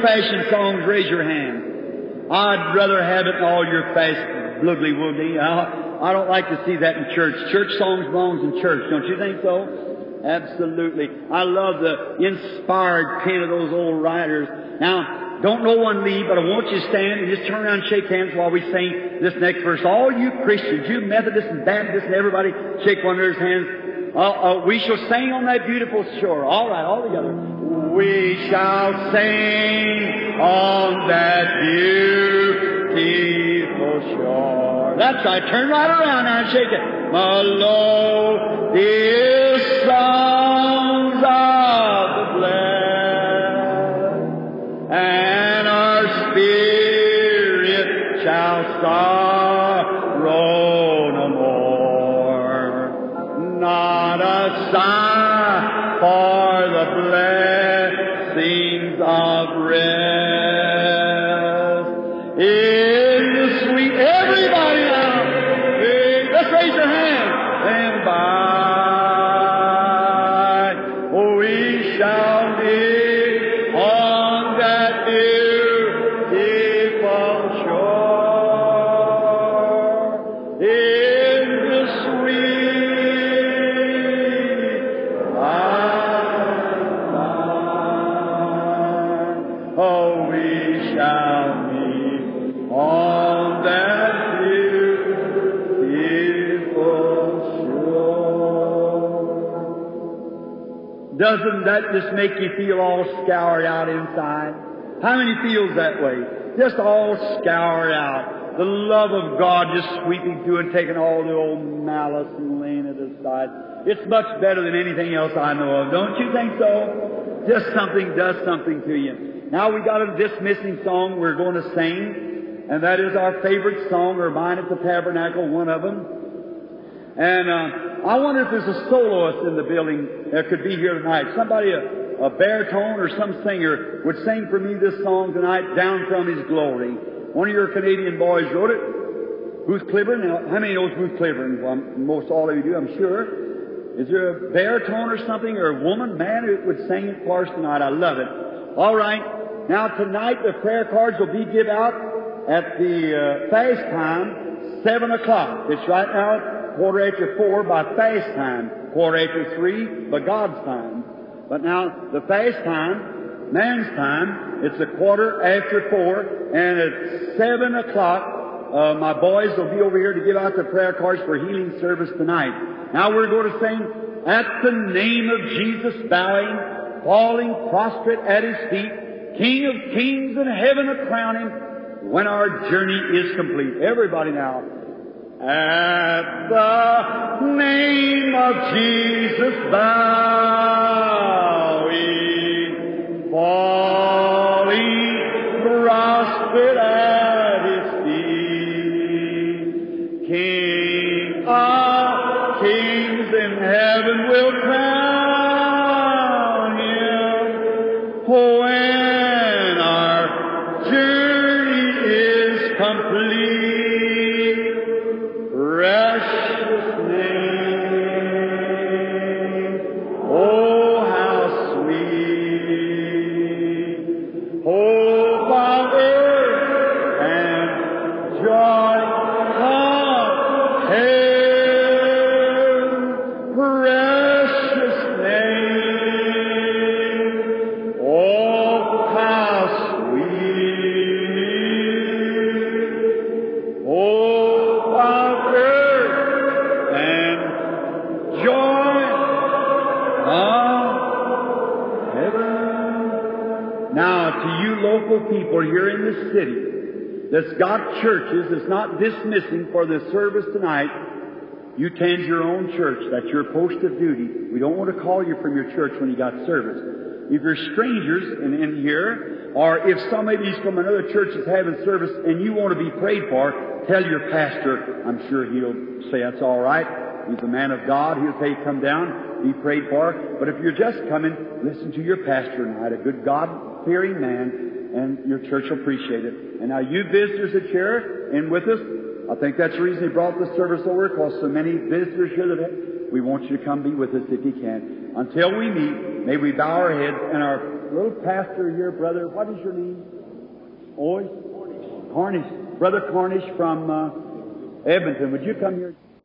old-fashioned songs? Raise your hand. I'd rather have it all your fast bloogly woogly. I don't like to see that in church. Church songs belongs in church, don't you think so? Absolutely. I love the inspired pen of those old writers. Now, don't no one leave, but I want you to stand and just turn around and shake hands while we sing this next verse. All you Christians, you Methodists and Baptists and everybody, shake one another's hands. Uh, uh, we shall sing on that beautiful shore. All right, all together. We shall sing on that beautiful shore. That's right. Turn right around now and shake it. Melodious songs of the blessed, and our spirit shall sorrow no more. Not a sigh Doesn't that just make you feel all scoured out inside? How many feels that way? Just all scoured out. The love of God just sweeping through and taking all the old malice and laying it aside. It's much better than anything else I know of. Don't you think so? Just something does something to you. Now we got a dismissing song we're going to sing, and that is our favorite song, or mine at the tabernacle, one of them. And uh, I wonder if there's a soloist in the building that could be here tonight. Somebody, a, a baritone or some singer, would sing for me this song tonight, Down from His Glory. One of your Canadian boys wrote it. Booth Cliburn. Now, how many knows Booth-Clibborn? Well, most all of you do, I'm sure. Is there a baritone or something, or a woman, man, who would sing it for us tonight? I love it. All right. Now, tonight the prayer cards will be given out at the uh, fast time, 7 o'clock. It's right now quarter after 4 by fast time, quarter after 3 by God's time. But now, the fast time, man's time, it's a quarter after 4, and at 7 o'clock, uh, my boys will be over here to give out the prayer cards for healing service tonight. Now we're going to sing, At the name of Jesus bowing, falling prostrate at His feet, King of kings and heaven a crowning, when our journey is complete. Everybody now. At the name of Jesus bowing, falling prostrate at His feet, King of kings in heaven will crown people here in this city that's got churches that's not dismissing for the service tonight, you tend your own church. That's your post of duty. We don't want to call you from your church when you got service. If you're strangers in, in here, or if somebody's from another church is having service and you want to be prayed for, tell your pastor. I'm sure he'll say that's all right. He's a man of God. He'll say, come down, be prayed for. But if you're just coming, listen to your pastor tonight, a good God-fearing man, and your church will appreciate it. And now you visitors that's here and with us, I think that's the reason he brought the service over, because so many visitors here that we want you to come be with us if you can. Until we meet, may we bow our heads and our little pastor here, brother, what is your name? Oys? Cornish. Brother Cornish from uh, Edmonton. Would you come here?